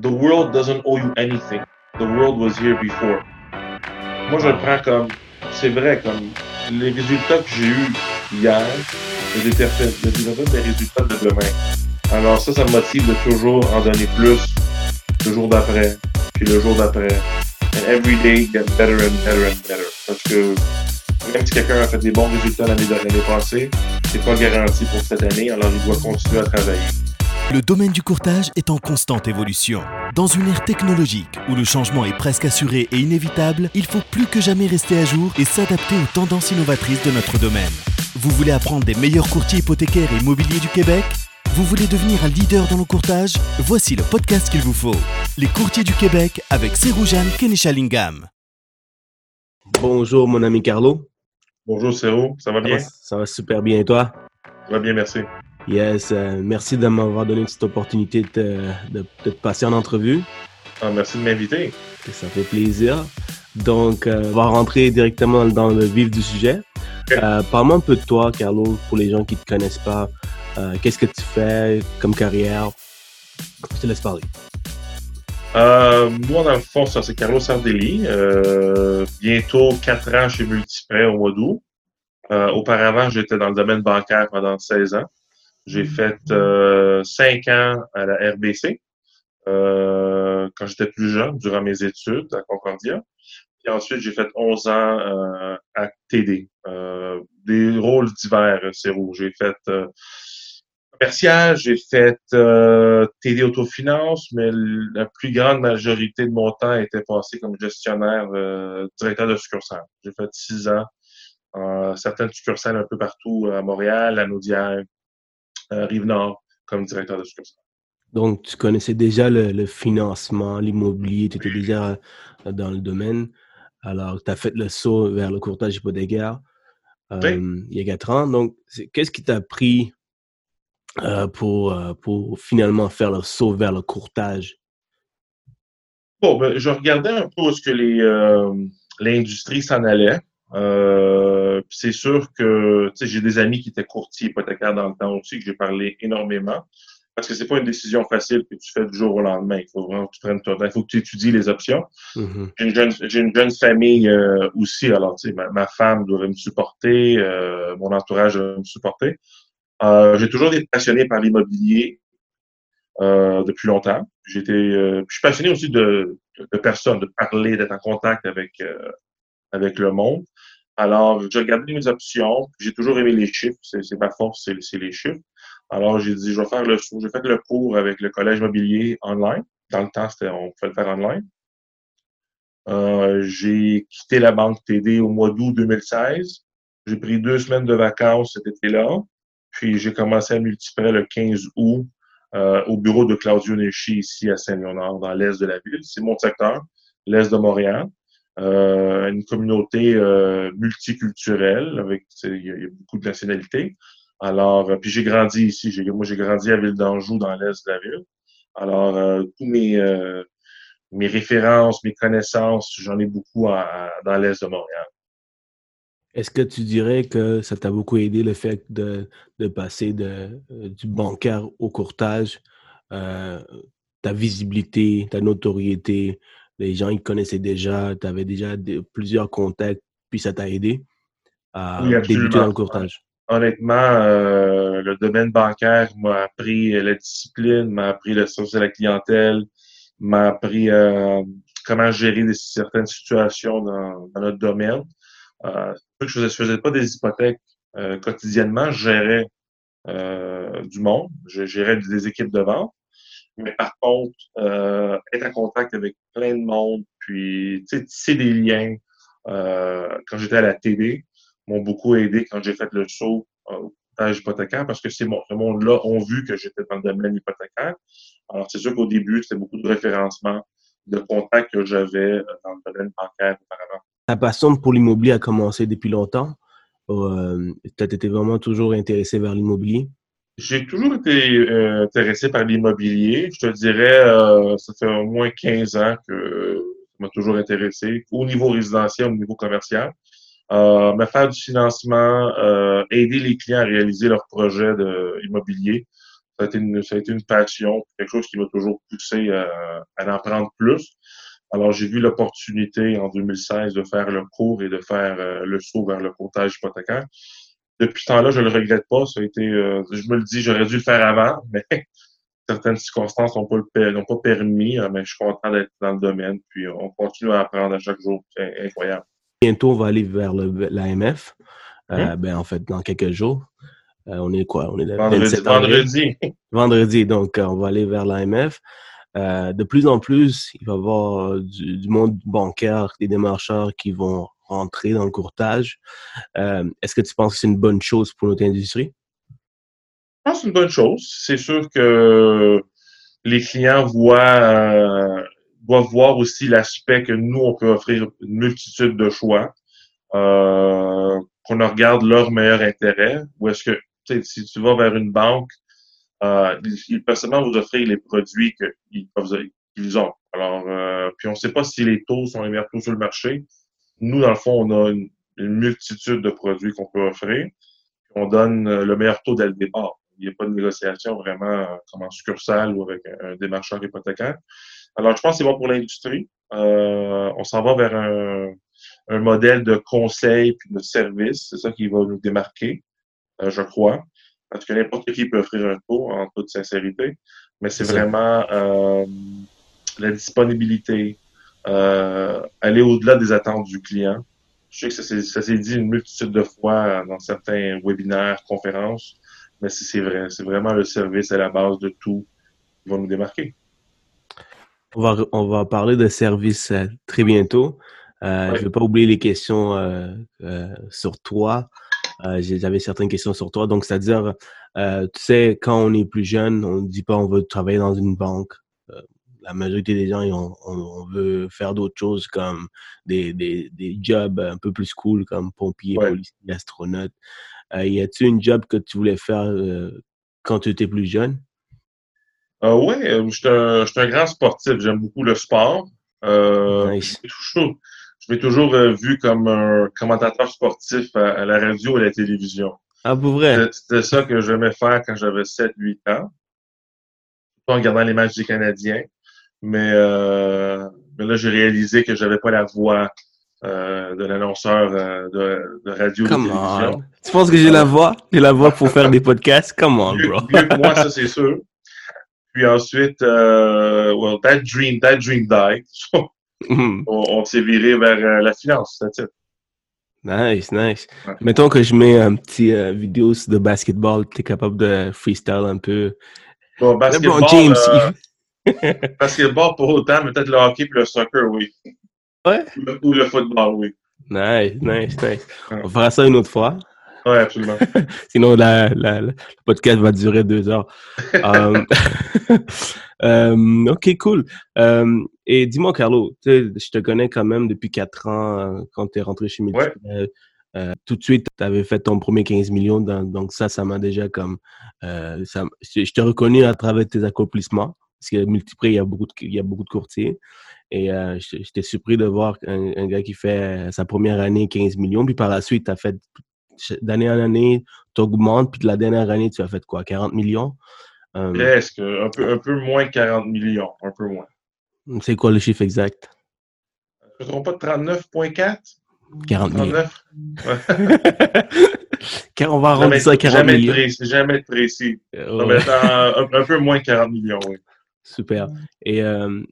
The world doesn't owe you anything. The world was here before. Moi, je le prends comme, c'est vrai, comme les résultats que j'ai eus hier, je les des résultats de demain. Alors ça, ça me motive de toujours en donner plus le jour d'après, puis le jour d'après. And every day get better and better and better. Parce que même si quelqu'un a fait des bons résultats l'année passée, c'est pas garanti pour cette année, alors il doit continuer à travailler. Le domaine du courtage est en constante évolution. Dans une ère technologique où le changement est presque assuré et inévitable, il faut plus que jamais rester à jour et s'adapter aux tendances innovatrices de notre domaine. Vous voulez apprendre des meilleurs courtiers hypothécaires et immobiliers du Québec? Vous voulez devenir un leader dans le courtage? Voici le podcast qu'il vous faut. Les courtiers du Québec avec Seroujane Kenishalingam. Bonjour mon ami Carlo. Bonjour Serou, ça va bien? Ça va, super bien et toi? Ça va bien, merci. Yes, euh, merci de m'avoir donné cette opportunité de, de, passer en entrevue. Ah, merci de m'inviter. Ça fait plaisir. Donc, euh, on va rentrer directement dans le vif du sujet. Euh, Parle-moi un peu de toi, Carlo, pour les gens qui ne te connaissent pas. Qu'est-ce que tu fais comme carrière? Je te laisse parler. moi, dans le fond, ça, c'est Carlo Sardelli. bientôt quatre ans chez Multiprêt au mois d'août. auparavant, j'étais dans le domaine bancaire pendant 16 ans. J'ai fait euh, cinq ans à la RBC euh, quand j'étais plus jeune, durant mes études à Concordia. Puis ensuite, j'ai fait 11 ans euh, à TD. des rôles divers, c'est rouge. J'ai fait commercial, j'ai fait TD Autofinance, mais la plus grande majorité de mon temps était passé comme gestionnaire, directeur de succursale. J'ai fait six ans certaines succursales un peu partout à Montréal, à Naudière, euh, Rive-Nord comme directeur de succursale. Donc, tu connaissais déjà le, financement, l'immobilier, tu étais déjà euh, dans le domaine. Alors, tu as fait le saut vers le courtage hypothécaire euh, il y a quatre ans. Donc, qu'est-ce qui t'a pris pour, pour finalement faire le saut vers le courtage? Bon, ben, je regardais un peu où est-ce que l'industrie s'en allait. Euh, c'est sûr que j'ai des amis qui étaient courtiers hypothécaires dans le temps aussi, que j'ai parlé énormément. Parce que c'est pas une décision facile que tu fais du jour au lendemain. Il faut vraiment que tu prennes ton temps. Il faut que tu étudies les options. Mm-hmm. J'ai une, jeune, une jeune famille euh, aussi. Alors, tu sais, ma, ma, femme devrait me supporter, euh, mon entourage devrait me supporter. Euh, j'ai toujours été passionné par l'immobilier depuis longtemps. J'étais, je suis passionné aussi de, de personnes, de parler, d'être en contact avec avec le monde. Alors, j'ai regardé mes options. J'ai toujours aimé les chiffres. C'est ma force, c'est les chiffres. Alors, j'ai dit, je vais faire le J'ai fait le cours avec le collège mobilier online. Dans le temps, on pouvait le faire online. Euh, j'ai quitté la banque TD au mois d'août 2016. J'ai pris deux semaines de vacances cet été-là. Puis j'ai commencé à multiplier le 15 août euh, au bureau de Claudio Neschi ici à Saint-Léonard, dans l'est de la ville. C'est mon secteur, l'est de Montréal. Euh, une communauté euh, multiculturelle avec il y, a beaucoup de nationalités. Alors, euh, puis j'ai grandi ici. Moi, j'ai grandi à Ville d'Anjou, dans l'est de la ville. Alors, tous mes mes références, mes connaissances, j'en ai beaucoup dans l'est de Montréal. Est-ce que tu dirais que ça t'a beaucoup aidé le fait de, passer du bancaire au courtage, ta visibilité, ta notoriété, les gens ils connaissaient déjà, tu avais déjà plusieurs contacts, puis ça t'a aidé à débuter dans le courtage. Honnêtement, euh, le domaine bancaire m'a appris la discipline, m'a appris le service à la clientèle, m'a appris euh, comment gérer certaines situations dans, notre domaine. Euh, je ne faisais, pas des hypothèques quotidiennement, je gérais du monde, je gérais des équipes de vente. Mais par contre, euh, être en contact avec plein de monde, puis tisser des liens, euh, quand j'étais à la TD, m'ont beaucoup aidé quand j'ai fait le saut euh, hypothécaire parce que c'est bon, ce monde-là ont vu que j'étais dans le domaine hypothécaire. Alors, c'est sûr qu'au début, c'était beaucoup de référencement, de contacts que j'avais euh, dans le domaine bancaire auparavant. Ta passion pour l'immobilier a commencé depuis longtemps. Euh, tu as été vraiment toujours intéressé vers l'immobilier? J'ai toujours été euh, intéressé par l'immobilier. Je te dirais, euh, ça fait au moins 15 ans que ça m'a toujours intéressé, au niveau résidentiel, au niveau commercial. Euh, mais faire du financement, euh, aider les clients à réaliser leurs projets de, immobilier, Ça a été une, ça a été une passion, quelque chose qui m'a toujours poussé à en prendre plus. Alors, j'ai vu l'opportunité en 2016 de faire le cours et de faire le saut vers le courtage hypothécaire. Depuis ce temps-là, je le regrette pas. Ça a été, je me le dis, j'aurais dû le faire avant, mais certaines circonstances n'ont pas, pas permis, mais je suis content d'être dans le domaine. Puis on continue à apprendre à chaque jour. C'est incroyable. Bientôt, on va aller vers l'AMF. Euh, hum? ben, en fait, dans quelques jours. Euh, on est quoi? On est le vendredi. Vendredi. vendredi, donc euh, on va aller vers l'AMF. de plus en plus, il va y avoir du, monde bancaire, des démarcheurs qui vont rentrer dans le courtage. Est-ce que tu penses que c'est une bonne chose pour notre industrie? Je pense que c'est une bonne chose. C'est sûr que les clients voient, doivent voir aussi l'aspect que nous, on peut offrir une multitude de choix. Euh, qu'on regarde leur meilleur intérêt, ou est-ce que si tu vas vers une banque, euh, ils, peuvent seulement vous offrir les produits qu'ils ont. Alors, euh, puis on ne sait pas si les taux sont les meilleurs taux sur le marché. Nous, dans le fond, on a une, multitude de produits qu'on peut offrir. On donne euh, le meilleur taux dès le départ. Il n'y a pas de négociation vraiment comme en succursale ou avec un, démarcheur hypothécaire. Alors, je pense que c'est bon pour l'industrie. Euh, on s'en va vers un, un modèle de conseil puis de service. C'est ça qui va nous démarquer, euh, je crois. Parce que n'importe qui peut offrir un taux en toute sincérité, mais c'est vraiment euh, la disponibilité, euh, aller au-delà des attentes du client. Je sais que ça s'est dit une multitude de fois dans certains webinaires, conférences, mais c'est vrai. C'est vraiment le service à la base de tout qui va nous démarquer. On va, on va parler de service très bientôt. Euh, Je ne vais pas oublier les questions euh, euh, sur toi. Euh, j'avais certaines questions sur toi. Donc, c'est-à-dire, tu sais, quand on est plus jeune, on ne dit pas on veut travailler dans une banque. La majorité des gens, on, on, veut faire d'autres choses comme des, des, des, jobs un peu plus cool comme pompier, policier, astronaute. y a-t-il une job que tu voulais faire quand tu étais plus jeune? Euh, oui, je suis un, un, grand sportif. J'aime beaucoup le sport. Euh, nice. Je m'ai toujours euh, vu comme un commentateur sportif à, la radio et à la télévision. Ah, pour vrai? C'était ça que j'aimais faire quand j'avais 7-8 ans. En regardant les matchs des Canadiens. Mais, euh, mais là, j'ai réalisé que j'avais pas la voix euh, de l'annonceur euh, de, de, radio et de télévision. Tu penses que j'ai la voix? J'ai la voix pour faire des podcasts? Come on, bro. moi, ça, c'est sûr. Puis ensuite, well, that dream, that dream died. Mhm. on, s'est viré vers la finance, c'est Nice, nice. Mettons que je mets un petit euh, vidéo de basketball, tu es capable de freestyle un peu. Bon, basketball, James, euh, basketball pour autant, mais peut-être le hockey et le soccer, oui. Ouais. Ou le, football, oui. Nice, nice, nice. On fera ça une autre fois. Oui, absolument. Sinon, la, la, le podcast va durer deux heures. um, um, ok, cool. Um, et dis-moi, Carlo, je te connais quand même depuis quatre ans euh, quand tu es rentré chez Multiprêt. Ouais. Euh, tout de suite, tu avais fait ton premier 15 millions, dans, donc ça, ça m'a déjà comme... Euh, ça, je t'ai reconnu à travers tes accomplissements, parce que Multiprêt, il y a beaucoup de, il y a beaucoup de courtiers. Et euh, j'étais surpris de voir un, un, gars qui fait sa première année 15 millions, puis par la suite, tu as fait d'année en année, tu augmentes, puis de la dernière année, tu as fait quoi, 40 millions? Euh, Presque, un peu, un peu moins 40 millions, un peu moins. C'est quoi le chiffre exact? Je ne me trompe pas, 39,4? 40 millions. on va arrondir ça à 40 jamais millions. Précis, jamais précis. Euh, un, un, peu moins 40 millions, oui. Super. Et euh,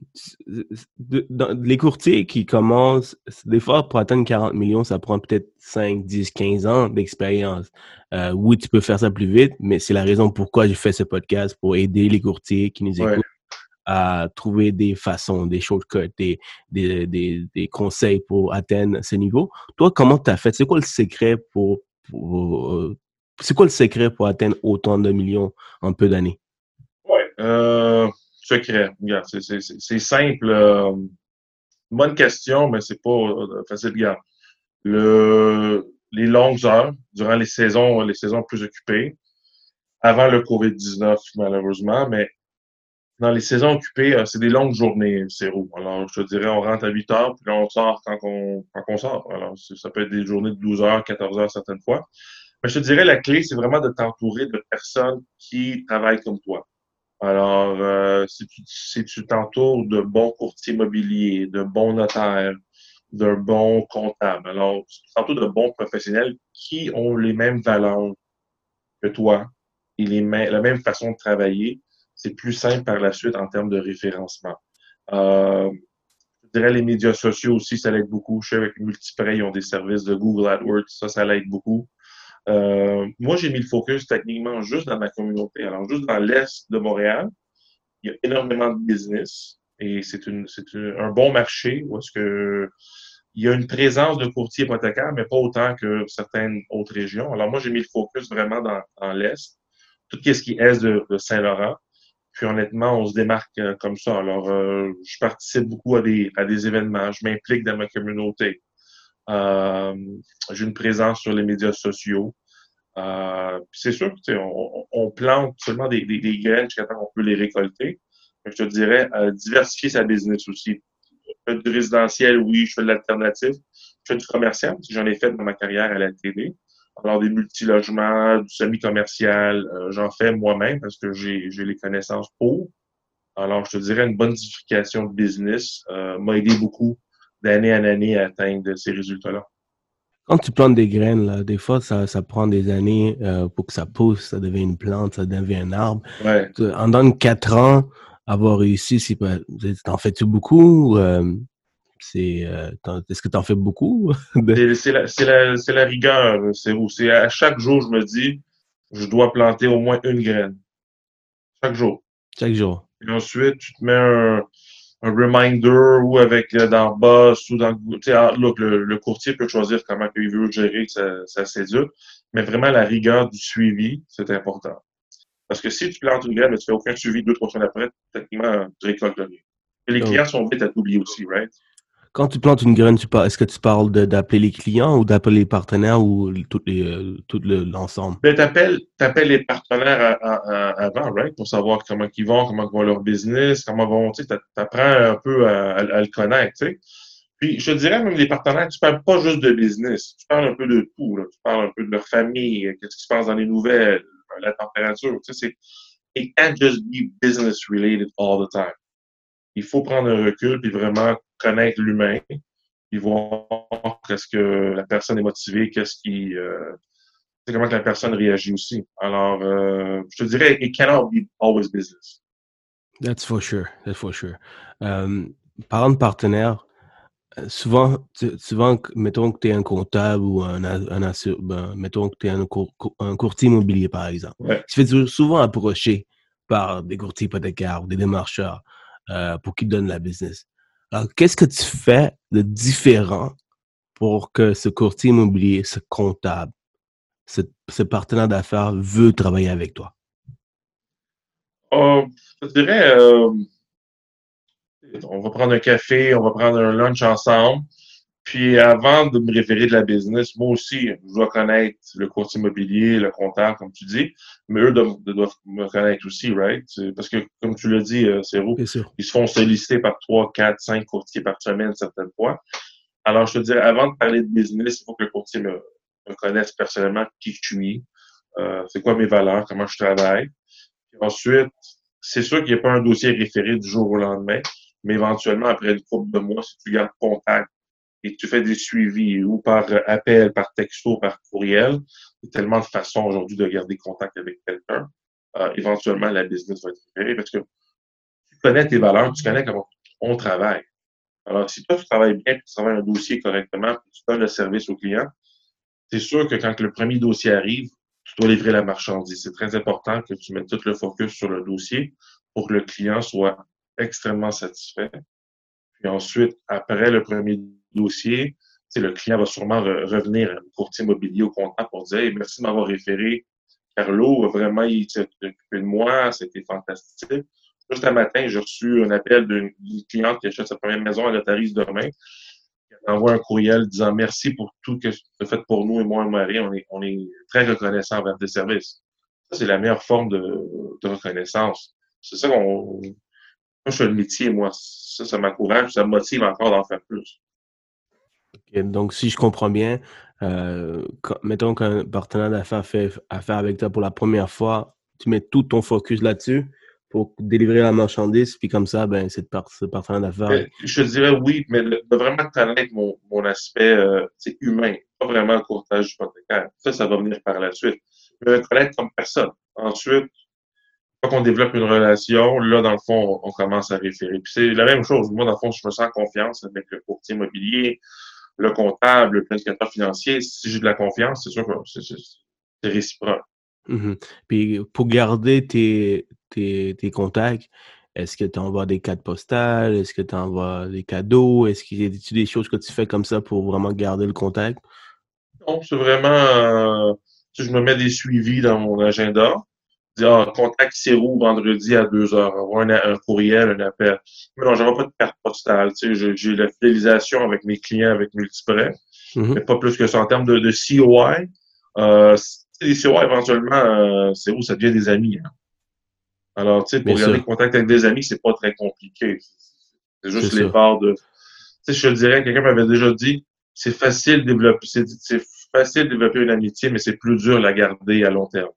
les courtiers qui commencent, des fois, pour atteindre 40 millions, ça prend peut-être 5, 10, 15 ans d'expérience. Euh, oui, tu peux faire ça plus vite, mais c'est la raison pourquoi j'ai fait ce podcast, pour aider les courtiers qui nous écoutent à trouver des façons, des shortcuts, des, des, des, des conseils pour atteindre ce niveau. Toi, comment tu as fait? C'est quoi le secret pour, pour euh, c'est quoi le secret pour atteindre autant de millions en peu d'années? Oui. Euh, secret. c'est simple. Euh, bonne question, mais c'est pas euh, facile. Regarde. Le, les longues heures durant les saisons, les saisons plus occupées, avant le COVID-19, malheureusement, mais dans les saisons occupées, euh, c'est des longues journées, c'est roux. Alors, je te dirais, on rentre à 8 heures, puis on sort quand on, quand on sort. Alors, ça peut être des journées de 12 heures, 14 heures certaines fois. Mais je te dirais, la clé, c'est vraiment de t'entourer de personnes qui travaillent comme toi. Alors, euh, si tu si t'entoures de bons courtiers immobiliers, de bons notaires, d'un bon comptable, alors t'entoures de bons professionnels qui ont les mêmes valeurs que toi et les la même façon de travailler, c'est plus simple par la suite en termes de référencement. Euh, je dirais les médias sociaux aussi, ça l'aide beaucoup. Je sais avec Multiprès, ils ont des services de Google AdWords, ça, ça l'aide beaucoup. Euh, moi, j'ai mis le focus techniquement juste dans ma communauté. Alors, juste dans l'Est de Montréal, il y a énormément de business et c'est un bon marché où est-ce que il y a une présence de courtiers hypothécaires, mais pas autant que certaines autres régions. Alors, moi, j'ai mis le focus vraiment dans, l'Est, tout ce qui est Est de Saint-Laurent. Puis honnêtement, on se démarque euh, comme ça. Alors, euh, je participe beaucoup à des, à des événements, je m'implique dans ma communauté. Euh, j'ai une présence sur les médias sociaux. Euh, c'est sûr on, on, plante seulement des, des, des graines jusqu'à temps qu'on peut les récolter. Mais je te dirais, diversifier sa business aussi. Je fais du résidentiel, oui, je fais de l'alternative. Je fais du commercial, parce j'en ai fait dans ma carrière à la télé. Alors, des multilogements, du semi-commercial, euh, j'en fais moi-même parce que j'ai les connaissances pour. Alors, je te dirais, une bonne diversification de business euh, m'a aidé beaucoup d'année en année à atteindre ces résultats-là. Quand tu plantes des graines, là, des fois, ça, ça prend des années euh, pour que ça pousse, ça devient une plante, ça devient un arbre. Ouais. En dans quatre ans, avoir réussi, si, t'en fais-tu beaucoup? C'est, euh, est-ce que tu en fais beaucoup? c'est la, la, la, rigueur. C'est à chaque jour, je me dis, je dois planter au moins une graine. Chaque jour. Chaque jour. Et ensuite, tu te mets un, un reminder ou avec euh, dans Boss ou dans Outlook. Le, le, courtier peut choisir comment il veut gérer sa, sa cédule. Mais vraiment, la rigueur du suivi, c'est important. Parce que si tu plantes une graine mais tu fais aucun suivi deux, trois semaines après, techniquement, tu récoltes rien. Et les oh. clients sont vite à t'oublier aussi, right? Quand tu plantes une graine, est-ce que tu parles d'appeler les clients ou d'appeler les partenaires ou euh, tout l'ensemble? Ben, tu appelles, les partenaires avant, right? Pour savoir comment ils vont, comment va leur business, comment vont, tu apprends un peu à, le connaître, tu. Puis, je dirais, même les partenaires, tu parles pas juste de business. Tu parles un peu de tout. Tu parles un peu de leur famille, qu'est-ce qui se passe dans les nouvelles, la température, tu sais, it can't just be business related all the time il faut prendre un recul puis vraiment connaître l'humain, puis voir qu'est-ce que la personne est motivée, qu'est-ce qui, euh, comment que la personne réagit aussi. Alors, euh, je te dirais, it cannot be always business. That's for sure. That's for sure. Euh, parlant de partenaire, souvent, souvent, mettons que tu es un comptable ou un, un ben, mettons que tu es un, un, courtier immobilier, par exemple. Tu fais souvent approcher par des courtiers hypothécaires ou des démarcheurs. Euh, pour qu'ils donnent la business. Alors, qu'est-ce que tu fais de différent pour que ce courtier immobilier, ce comptable, ce, partenaire d'affaires veut travailler avec toi? Oh, je dirais, euh, on va prendre un café, on va prendre un lunch ensemble. Puis avant de me référer de la business, moi aussi, je dois connaître le courtier immobilier, le comptable, comme tu dis, mais eux doivent, me connaître aussi, right? Parce que, comme tu l'as dit, euh, c'est ils se font solliciter par trois, quatre, cinq courtiers par semaine certaines fois. Alors, je te dirais, avant de parler de business, il faut que le courtier me, connaisse personnellement qui je suis, euh, c'est quoi mes valeurs, comment je travaille. Puis ensuite, c'est sûr qu'il n'y a pas un dossier référé du jour au lendemain, mais éventuellement, après une couple de mois, si tu gardes contact et tu fais des suivis ou par appel, par texto, par courriel, il y a tellement de façons aujourd'hui de garder contact avec quelqu'un. Euh, éventuellement, la business va être référée parce que tu connais tes valeurs, tu connais comment on travaille. Alors, si toi, tu travailles bien, tu travailles un dossier correctement, tu donnes le service au client, c'est sûr que quand le premier dossier arrive, tu dois livrer la marchandise. C'est très important que tu mettes tout le focus sur le dossier pour que le client soit extrêmement satisfait. Puis ensuite, après le premier dossier, le client va sûrement revenir au courtier immobilier au comptable pour dire merci de m'avoir référé. Carlo, vraiment, il s'est occupé de moi, c'était fantastique. Juste un matin, j'ai reçu un appel d'une cliente qui achète sa première maison à Notaris demain. Elle envoie un courriel disant merci pour tout ce que tu as fait pour nous et moi et Marie. On est, on est très reconnaissant envers tes services. Ça, c'est la meilleure forme de, de reconnaissance. C'est ça qu'on. Moi, je fais le métier, moi. Ça, ça m'encourage, ça me motive encore d'en faire plus. Donc, si je comprends bien, euh, mettons qu'un partenaire d'affaires fait affaire avec toi pour la première fois, tu mets tout ton focus là-dessus pour délivrer la marchandise, puis comme ça, ben, c'est ce partenaire d'affaires. Je dirais oui, mais de vraiment connaître mon, mon aspect euh, humain, pas vraiment le courtage hypothécaire. Ça, ça va venir par la suite. Mais me connaître comme personne. Ensuite, quand on développe une relation, là, dans le fond, on, commence à référer. Puis c'est la même chose. Moi, dans le fond, je me sens confiance avec le courtier immobilier, le comptable, le planificateur financier. Si j'ai de la confiance, c'est sûr que c'est réciproque. Mmh Puis pour garder tes, tes, tes contacts, est-ce que tu envoies des cartes postales? Est-ce que tu envoies des cadeaux? Est-ce qu'il y a des choses que tu fais comme ça pour vraiment garder le contact? Non, c'est vraiment. Euh, je me mets des suivis dans mon agenda. Dire, ah, contact Cérou vendredi à 2 heures. Avoir un, courriel, un appel. Mais non, j'envoie pas de carte postale. Tu sais, j'ai la fidélisation avec mes clients avec Multiprêt. Mmh mais pas plus que ça. En termes de, de COI, euh, les COI, éventuellement, euh, c'est où? Ça devient des amis. Hein. Alors, tu sais, pour garder contact avec des amis, c'est pas très compliqué. C'est juste l'effort de. Tu sais, je te dirais, quelqu'un m'avait déjà dit, c'est facile de développer, c'est facile de développer une amitié, mais c'est plus dur de la garder à long terme.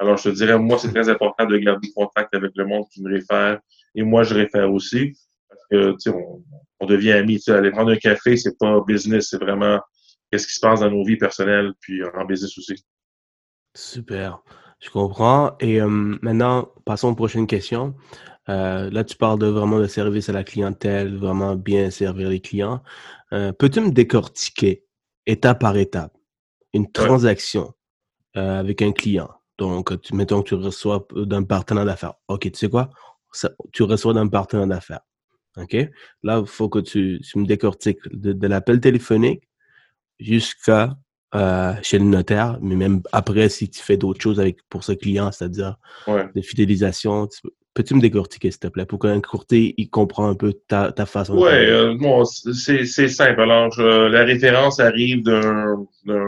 Alors, je te dirais, moi, c'est très important de garder contact avec le monde qui me réfère, et moi, je réfère aussi, parce que, tu sais, on, on, devient amis. Tu sais, aller prendre un café, c'est pas business, c'est vraiment qu'est-ce qui se passe dans nos vies personnelles, puis en business aussi. Super. Je comprends. Et maintenant, passons aux prochaines questions. Euh, là, tu parles de vraiment de service à la clientèle, vraiment bien servir les clients. Euh, peux-tu me décortiquer, étape par étape, une transaction euh, avec un client? Donc, tu, mettons que tu reçois d'un partenaire d'affaires. OK, tu sais quoi? tu reçois d'un partenaire d'affaires. OK? Là, il faut que tu, me décortiques de l'appel téléphonique jusqu'à euh, chez le notaire, mais même après, si tu fais d'autres choses avec pour ce client, c'est-à-dire de fidélisation, peux-tu me décortiquer, s'il te plaît, pour qu'un courtier il comprend un peu ta, ta façon de faire? Oui, bon, c'est simple. Alors, la référence arrive d'un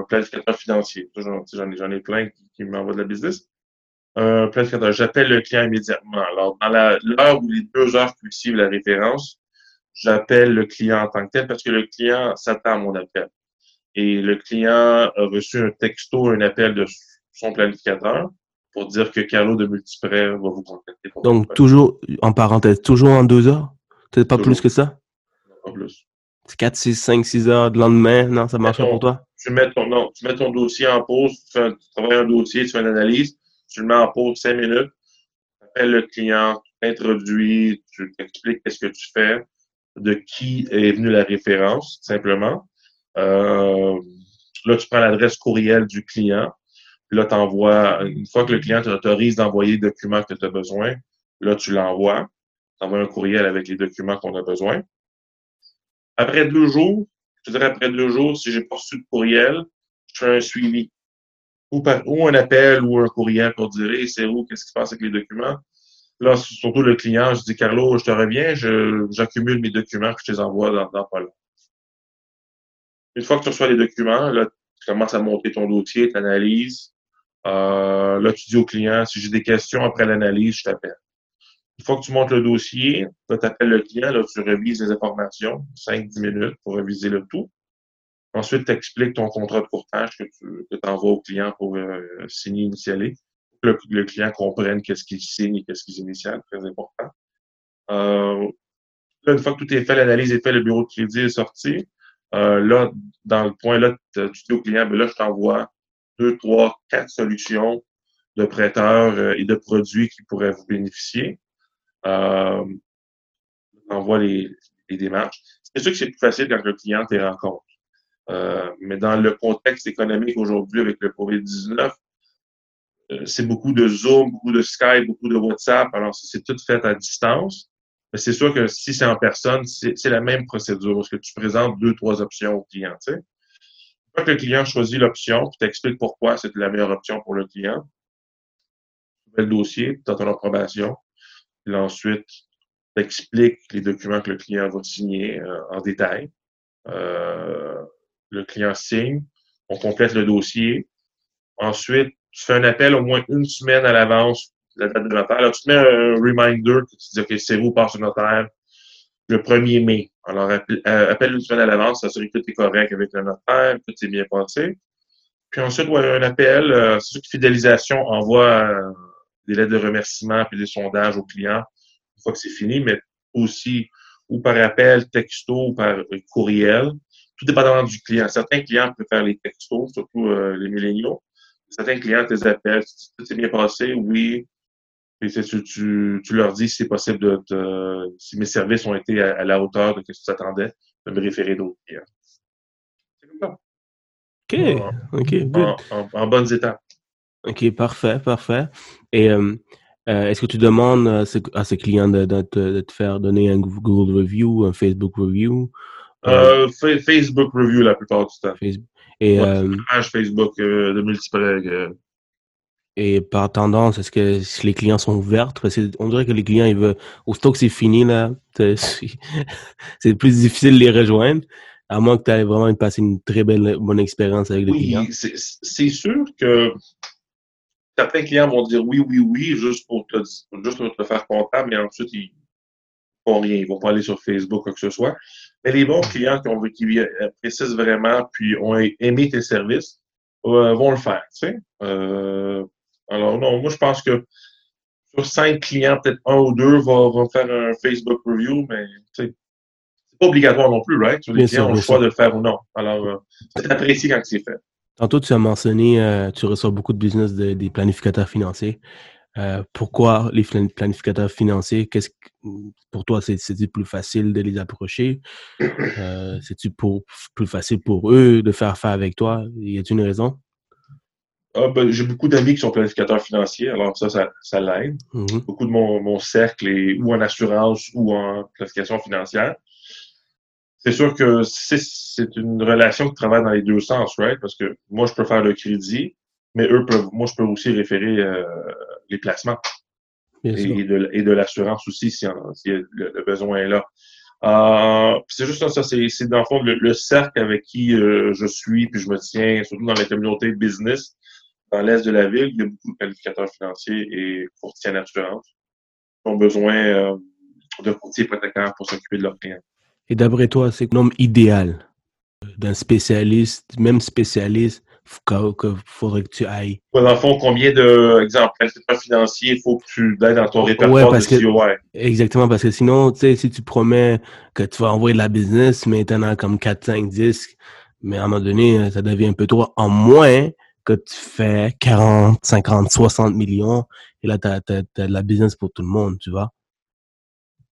planificateur financier. J'en ai, plein qui, m'envoient de la business. Un planificateur, j'appelle le client immédiatement. Alors, dans l'heure ou les deux heures qui suivent la référence, j'appelle le client en tant que tel parce que le client s'attend à mon appel et le client a reçu un texto, un appel de son planificateur pour dire que Carlo de Multiprêt va vous contacter. Donc, toujours, en parenthèse, toujours en deux heures? Peut-être pas plus que ça? pas plus. 4, 6, 5, 6 heures de lendemain, non, ça marche pas pour toi? Tu mets, ton, non, tu mets ton dossier en pause, tu, fais, tu travailles un dossier, tu fais une analyse, tu le mets en pause 5 minutes, tu appelles le client, tu t'introduis, tu t'expliques qu'est-ce que tu fais, de qui est venue la référence, simplement. Euh, là, tu prends l'adresse courriel du client. Puis là, tu envoies, une fois que le client t'autorise d'envoyer les documents que tu as besoin, là, tu l'envoies. Tu envoies un courriel avec les documents qu'on a besoin. Après deux jours, je te dirais après deux jours, si j'ai pas reçu de courriel, je fais un suivi. Ou, par, ou un appel ou un courriel pour dire c'est où, qu'est-ce qui se passe avec les documents? Là, surtout le client, je dis Carlo, je te reviens, j'accumule mes documents que je te les envoie dans, dans pas long. Une fois que tu reçois les documents, là, tu commences à monter ton dossier, tu. Euh, là, tu dis au client, si j'ai des questions après l'analyse, je t'appelle. Une fois que tu montes le dossier, tu appelles le client, là, tu revises les informations, 5-10 minutes pour réviser le tout. Ensuite, tu expliques ton contrat de courtage que tu que envoies au client pour euh, signer, initialer. Que le, client comprenne qu'est-ce qu'il signe et qu'est-ce qu'il initiale, très important. Euh, là, une fois que tout est fait, l'analyse est faite, le bureau de crédit est sorti. Euh, là, dans le point, là, tu dis au client, ben là, je t'envoie deux, trois, quatre solutions de prêteurs euh, et de produits qui pourraient vous bénéficier. Euh, envoie les, les démarches. C'est sûr que c'est plus facile quand le client te rencontre. Euh, mais dans le contexte économique aujourd'hui avec le COVID-19, euh, c'est beaucoup de Zoom, beaucoup de Skype, beaucoup de WhatsApp. Alors, c'est tout fait à distance. Mais c'est sûr que si c'est en personne, c'est la même procédure parce que tu présentes deux, trois options au client. Que le client choisit l'option, tu t'expliques pourquoi c'est la meilleure option pour le client, tu fais le dossier, tu as ton approbation. Puis ensuite, tu expliques les documents que le client va signer euh, en détail. Euh, le client signe, on complète le dossier. Ensuite, tu fais un appel au moins une semaine à l'avance la date de notaire. Tu mets un reminder, tu te dis, OK, c'est vous, passe au notaire. Le 1er mai. Alors, appelle une semaine à l'avance, s'assurer que tout est correct avec le notaire, tout est bien passé. Puis ensuite, ouais, un appel, euh, c'est sûr que Fidélisation envoie euh, des lettres de remerciement puis des sondages aux clients une fois que c'est fini, mais aussi ou par appel, texto ou par courriel. Tout dépendamment du client. Certains clients préfèrent les textos, surtout euh, les milléniaux. Certains clients te appellent, tout s'est bien passé, oui. Et tu, tu, tu, leur dis si c'est possible de si mes services ont été à, la hauteur de ce que tu t'attendais, de me référer d'autres clients. C'est comme ça. OK, En, en, bonnes étapes. OK, parfait, parfait. Et euh, euh, est-ce que tu demandes à, ces clients de, te faire donner un Google Review, un Facebook Review? Euh, Facebook Review la plupart du temps. Facebook. Et, page Facebook de multiples. Et par tendance, est-ce que si les clients sont ouverts? Parce on dirait que les clients, ils veulent, aussitôt que c'est fini, là, c'est plus difficile de les rejoindre. À moins que tu aies vraiment passé une très belle, bonne expérience avec le client. Oui, c'est sûr que certains clients vont dire oui, oui, oui, juste pour te, juste pour te faire comptable, mais ensuite, ils font rien. Ils vont pas aller sur Facebook ou quoi que ce soit. Mais les bons clients qui, ont, qui précisent vraiment puis ont aimé tes services euh, vont le faire. Tu sais? Euh, alors, non, moi, je pense que sur cinq clients, peut-être un ou deux vont, vont faire un Facebook review, mais tu sais, obligatoire non plus, right? les clients ont le choix de le faire ou non. Alors, euh, c'est apprécié quand c'est fait. Tantôt, tu as mentionné, euh, tu reçois beaucoup de business des planificateurs financiers. Euh, pourquoi les planificateurs financiers? Qu'est-ce pour toi, c'est plus facile de les approcher? C'est-tu plus facile pour eux de faire affaire avec toi? Y a-t-il une raison? Ah, ben, j'ai beaucoup d'amis qui sont planificateurs financiers, alors ça, ça, l'aide. Mm-hmm. Beaucoup de mon, mon cercle est ou en assurance ou en planification financière c'est sûr que c'est une relation qui travaille dans les deux sens, right? Parce que moi, je peux faire le crédit, mais eux peuvent, moi, je peux aussi référer euh, les placements. Et, de, et de l'assurance aussi, si, le, besoin est là. Euh, c'est juste ça, c'est dans le fond le, cercle avec qui euh, je suis, puis je me tiens, surtout dans la communauté business, dans l'est de la ville, il y a beaucoup de qualificateurs financiers et courtiers en assurance qui ont besoin euh, de courtiers hypothécaires pour s'occuper de leurs clients. Et d'après toi, c'est le nombre idéal d'un spécialiste, même spécialiste, qu'il faudrait que tu ailles? dans le fond, combien de, exemple, financier il faut que tu aies dans ton répertoire parce de que, Exactement, parce que sinon, tu sais, si tu promets que tu vas envoyer de la business, mais tu en as comme 4, 5, 10, mais à un moment donné, ça devient un peu trop, en moins que tu fais 40, 50, 60 millions, et là, tu as, de la business pour tout le monde, tu vois.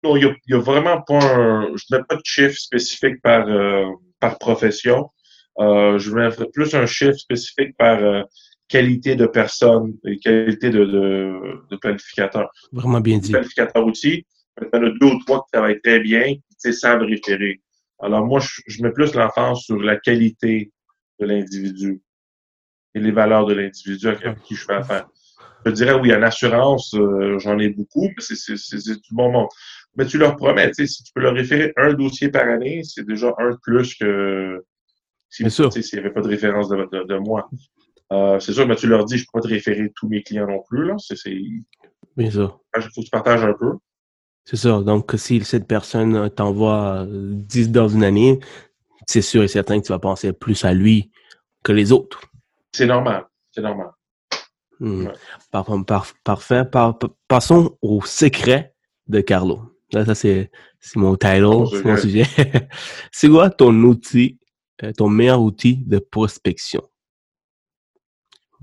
Non, il n'y a, vraiment pas un. Je mets pas de chiffre spécifique par, euh, par profession. Euh, je mets plus un chiffre spécifique par euh, qualité de personne et qualité de, de, de planificateur. Vraiment bien dit. Planificateur aussi. Il y en a deux ou trois qui travaillent très bien, qui savent référer. Alors moi, je, mets plus l'enfance sur la qualité de l'individu et les valeurs de l'individu avec qui je fais affaire. Je dirais oui, en assurance, j'en ai beaucoup, mais c'est du bon monde mais tu leur promets, si tu peux leur référer un dossier par année, c'est déjà un de plus que s'il n'y avait pas de référence de, moi. Euh, c'est sûr, mais tu leur dis, je ne peux pas te référer tous mes clients non plus. Là. C'est, Bien sûr. Il faut que tu partages un peu. C'est ça. Donc, si cette personne t'envoie 10 dans une année, c'est sûr et certain que tu vas penser plus à lui que les autres. C'est normal. C'est normal. Hmm. parfait. passons au secret de Carlo. Là, ça, c'est, mon title, c'est mon sujet. c'est quoi ton outil, euh, ton meilleur outil de prospection?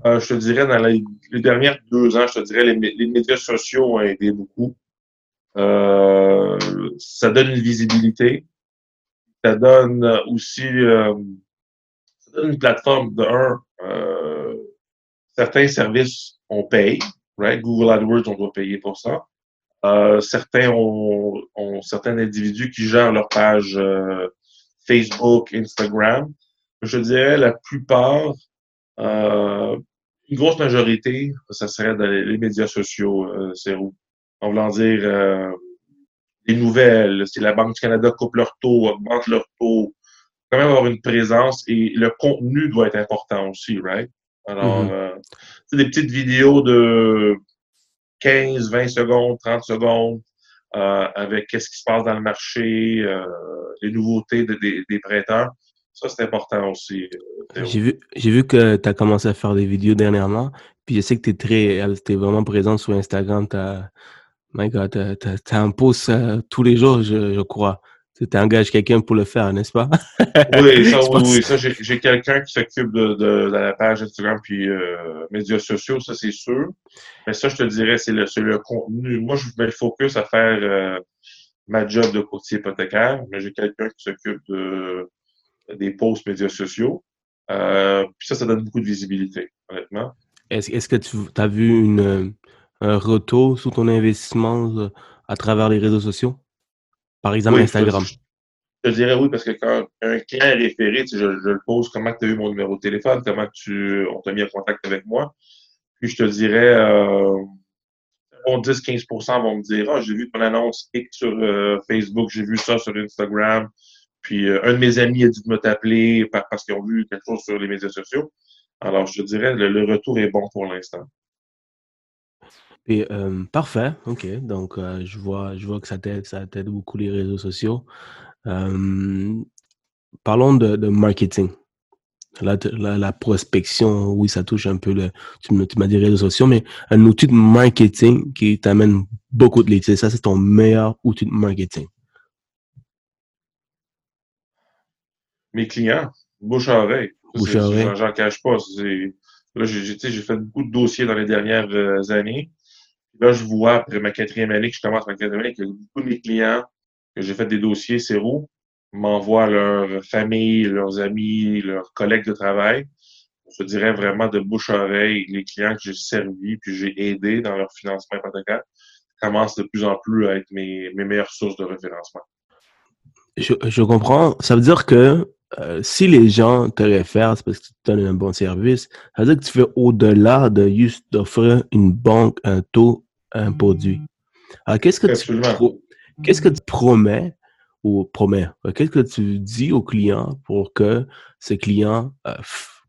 Euh, je te dirais, dans les, dernières deux ans, je te dirais, les, médias sociaux ont aidé beaucoup. Euh, ça donne une visibilité. Ça donne aussi une plateforme de un. certains services, on paye. Right? Google AdWords, on doit payer pour ça. Euh, certains ont, ont, certains individus qui gèrent leur page euh, Facebook, Instagram. Je dirais la plupart, euh, une grosse majorité, ça serait dans les, médias sociaux, euh, c'est où? En voulant dire euh, des nouvelles, si la Banque du Canada coupe leur taux, augmente leur taux, quand même avoir une présence et le contenu doit être important aussi, right? Alors, mm-hmm. c'est des petites vidéos de 15, 20 secondes, 30 secondes, avec qu'est-ce qui se passe dans le marché, les nouveautés des prêteurs. Ça, c'est important aussi. J'ai vu, vu que tu as commencé à faire des vidéos dernièrement. Puis je sais que tu es très, es vraiment présent sur Instagram. T'as, my God, t'as, un post tous les jours, je, je crois. Tu engages quelqu'un pour le faire, n'est-ce pas? oui, ça, oui, ça j'ai, quelqu'un qui s'occupe de, de, la page Instagram puis euh, médias sociaux, ça c'est sûr. Mais ça, je te dirais, c'est le, le contenu. Moi, je mets le focus à faire euh, ma job de courtier hypothécaire, mais j'ai quelqu'un qui s'occupe de, des posts médias sociaux. Euh, puis ça, ça donne beaucoup de visibilité, honnêtement. Est-ce, est-ce que tu as vu une, un retour sur ton investissement à travers les réseaux sociaux? Par exemple, Instagram. Je, dirais oui, parce que quand un client est référé, je, je le pose comment tu as eu mon numéro de téléphone, comment tu, on t'a mis en contact avec moi. Puis je te dirais, euh, 10-15% vont me dire Ah, j'ai vu ton annonce X sur euh, Facebook, j'ai vu ça sur Instagram. Puis euh, un de mes amis a dit de me t'appeler parce qu'ils ont vu quelque chose sur les médias sociaux. Alors, je te dirais, le retour est bon pour l'instant. Et parfait, OK. Donc, je vois je vois que ça t'aide ça t'aide beaucoup les réseaux sociaux. parlons de de marketing. La la prospection, oui, ça touche un peu le tu m'as dit réseaux sociaux, mais un outil de marketing qui t'amène beaucoup de leads. ça, c'est ton meilleur outil de marketing? Mes clients, bouche à oreille. Bouche à oreille. j'en cache pas, là, j'ai fait beaucoup de dossiers dans les dernières, années. Là, je vois, après ma quatrième année que je commence ma quatrième année, que beaucoup de mes clients que j'ai fait des dossiers CERO m'envoient leur famille, leurs amis, leurs collègues de travail. Je dirais vraiment de bouche à oreille, les clients que j'ai servis puis j'ai aidés dans leur financement hypothécaire commencent de plus en plus à être mes, meilleures sources de référencement. Je, je comprends. Ça veut dire que euh, si les gens te réfèrent, c'est parce que tu donnes un bon service. Ça veut dire que tu fais au-delà de juste d'offrir une banque, un taux un produit. Alors, qu'est-ce que tu qu'est-ce que tu promets ou promets Qu'est-ce que tu dis aux clients pour que ces clients euh,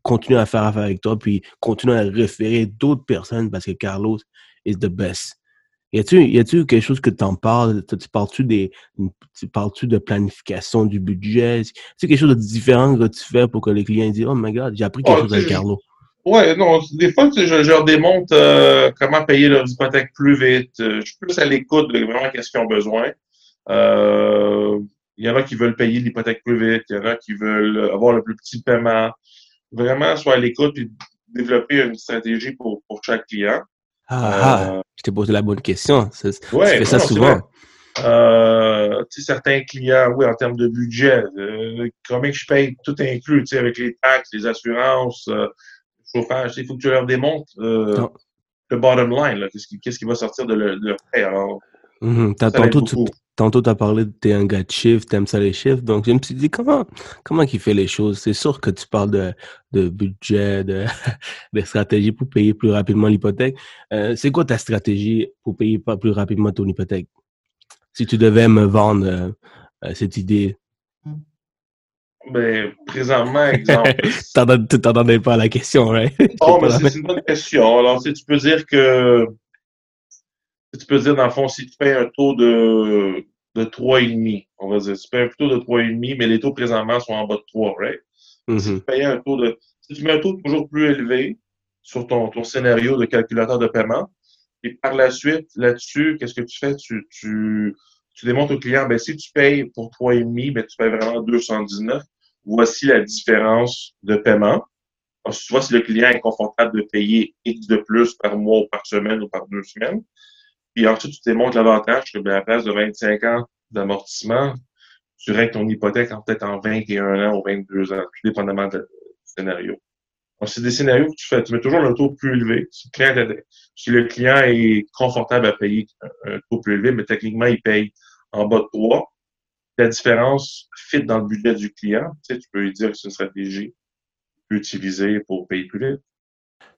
continuent à faire affaire avec toi puis continuent à référer d'autres personnes parce que Carlos is the best? Y a-tu quelque chose que tu en parles Tu parles-tu des tu parles-tu de planification du budget? C'est quelque chose de différent que tu fais pour que les clients disent oh my god j'ai appris quelque chose avec Carlos? Ouais, non, des fois, je, je leur démontre euh, comment payer leurs hypothèques plus vite. Euh, je suis plus à l'écoute de vraiment qu'est-ce qu'ils ont besoin. Euh, il y en a qui veulent payer l'hypothèque plus vite, il y en a qui veulent avoir le plus petit paiement. Vraiment, soit à l'écoute et développer une stratégie pour, pour chaque client. Ah, ah je t'ai posé la bonne question. Ouais, tu fais ça souvent. Euh, certains clients, oui, en termes de budget, euh, combien je paye tout inclus, avec les taxes, les assurances, chauffage. Il faut que tu leur démontres euh, le bottom line, qu'est-ce qui, va sortir de leur prêt. Alors, mm tantôt, tu as parlé de t'es un gars de chiffres, t'aimes ça les chiffres. Donc, je me suis dit, comment, comment il fait les choses? C'est sûr que tu parles de, de budget, de, de stratégie pour payer plus rapidement l'hypothèque. Euh, c'est quoi ta stratégie pour payer plus rapidement ton hypothèque? Si tu devais me vendre euh, cette idée ben, présentement, exemple. tu t'entendais pas à la question, right? Oh, mais c'est une bonne question. Alors, si tu peux dire que. Tu peux dire, dans le fond, si tu payes un taux de, de 3,5, on va dire, tu payes un taux de 3,5, mais les taux présentement sont en bas de 3, right? Si mm-hmm. tu payes un taux de. Si tu mets un taux toujours plus élevé sur ton, ton scénario de calculateur de paiement, et par la suite, là-dessus, qu'est-ce que tu fais? Tu, tu, tu démontres au client, ben, si tu payes pour 3,5, ben, tu payes vraiment 219. Voici la différence de paiement. Tu vois si le client est confortable de payer X de plus par mois ou par semaine ou par deux semaines. Puis ensuite, tu démontres l'avantage que, ben, à la place de 25 ans d'amortissement, tu règles ton hypothèque en peut-être en 21 ans ou 22 ans, tout dépendamment du scénario. Donc, c'est des scénarios que tu fais. Tu mets toujours le taux plus élevé. Si le client, si le client est confortable à payer un taux plus élevé, mais techniquement, il paye en bas de 3, la différence fit dans le budget du client. Tu, sais, tu peux lui dire que c'est une stratégie utiliser pour payer plus vite.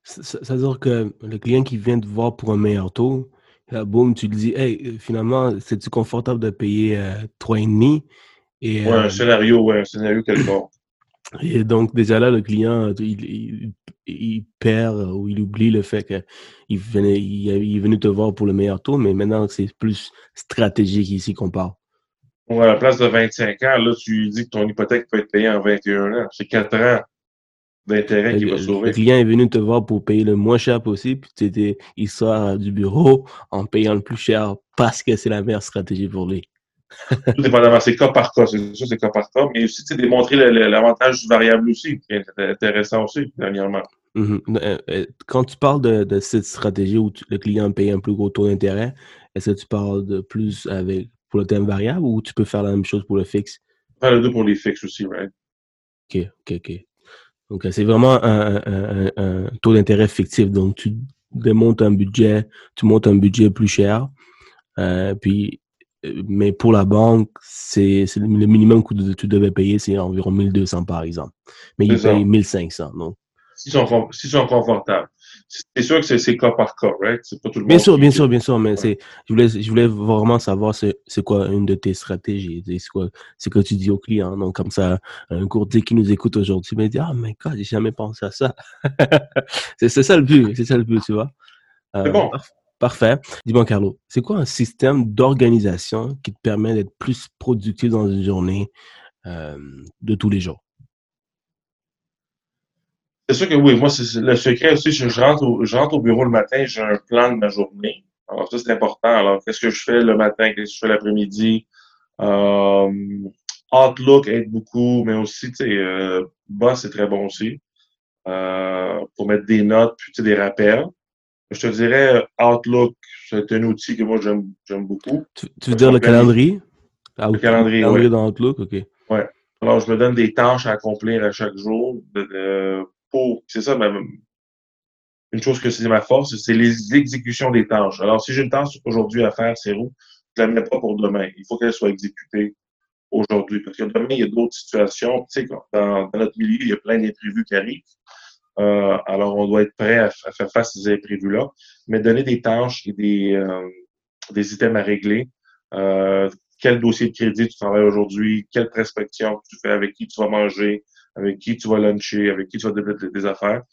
Ça veut dire que le client qui vient te voir pour un meilleur taux, là, boum, tu lui dis, hey, finalement, c'est-tu confortable de payer euh, 3,5? Et, ouais, un euh, scénario, ouais, un scénario quelconque. Et donc, déjà là, le client, il, perd ou il oublie le fait qu'il venait, il, est venu te voir pour le meilleur taux, mais maintenant, c'est plus stratégique ici qu'on parle. à la place de 25 ans, là, tu dis que ton hypothèque peut être payée en 21 ans. C'est 4 ans d'intérêt qui va sauver. Le client est venu te voir pour payer le moins cher possible, puis il sort du bureau en payant le plus cher parce que c'est la meilleure stratégie pour lui. Tout dépendamment, c'est cas par cas, c'est ça, c'est cas par cas. Mais aussi, démontrer l'avantage du variable aussi, qui est intéressant aussi, dernièrement. Mm-hmm. Euh, euh, quand tu parles de, cette stratégie où le client paye un plus gros taux d'intérêt, est-ce que tu parles de plus avec pour le thème variable ou tu peux faire la même chose pour le fixe? Faire le deux pour les fixes aussi, right? OK, OK, OK. Donc, euh, c'est vraiment un, un taux d'intérêt fictif. Donc, tu démontes un budget, tu montes un budget plus cher, euh, puis mais pour la banque, c'est le minimum que tu devais payer, c'est environ 1200 par exemple. Mais ils payent 1500. Donc. S'ils sont, sont, confortables. C'est sûr que c'est cas par cas, right? C'est pas tout le bien Sûr, bien sûr, bien sûr, mais c'est, je voulais, je voulais vraiment savoir c'est quoi une de tes stratégies. C'est quoi, c'est que tu dis au client. Donc, comme ça, un courtier qui nous écoute aujourd'hui me dit, ah, mais God, j'ai jamais pensé à ça. c'est ça le but, c'est ça le but, tu vois. c'est bon. Euh, Parfait. Dis-moi, Carlo, c'est quoi un système d'organisation qui te permet d'être plus productif dans une journée euh, de tous les jours? C'est sûr que oui. Moi, c'est le secret aussi. Je, rentre au, je rentre au bureau le matin, j'ai un plan de ma journée. Alors, ça, c'est important. Alors, qu'est-ce que je fais le matin? Qu'est-ce que je fais l'après-midi? Euh, Outlook aide beaucoup, mais aussi, tu sais, euh, Boss, c'est très bon aussi. Pour mettre des notes, puis des rappels. Je te dirais Outlook, c'est un outil que moi j'aime beaucoup. Tu, veux dire le calendrier? le calendrier, le calendrier dans Outlook, OK. Oui. Alors, je me donne des tâches à accomplir à chaque jour pour. C'est ça, même. Une chose que c'est ma force, c'est l'exécution des tâches. Alors, si j'ai une tâche aujourd'hui à faire, c'est roux, je ne la mets pas pour demain. Il faut qu'elle soit exécutée aujourd'hui. Parce que demain, il y a d'autres situations. Tu sais, dans, dans, notre milieu, il y a plein d'imprévus qui arrivent. Euh, alors, on doit être prêt à, faire face à ces imprévus-là, mais donner des tâches et des, euh, des items à régler. Euh, quel dossier de crédit tu travailles aujourd'hui, quelle prospection tu fais, avec qui tu vas manger, avec qui tu vas luncher, avec qui tu vas développer des affaires.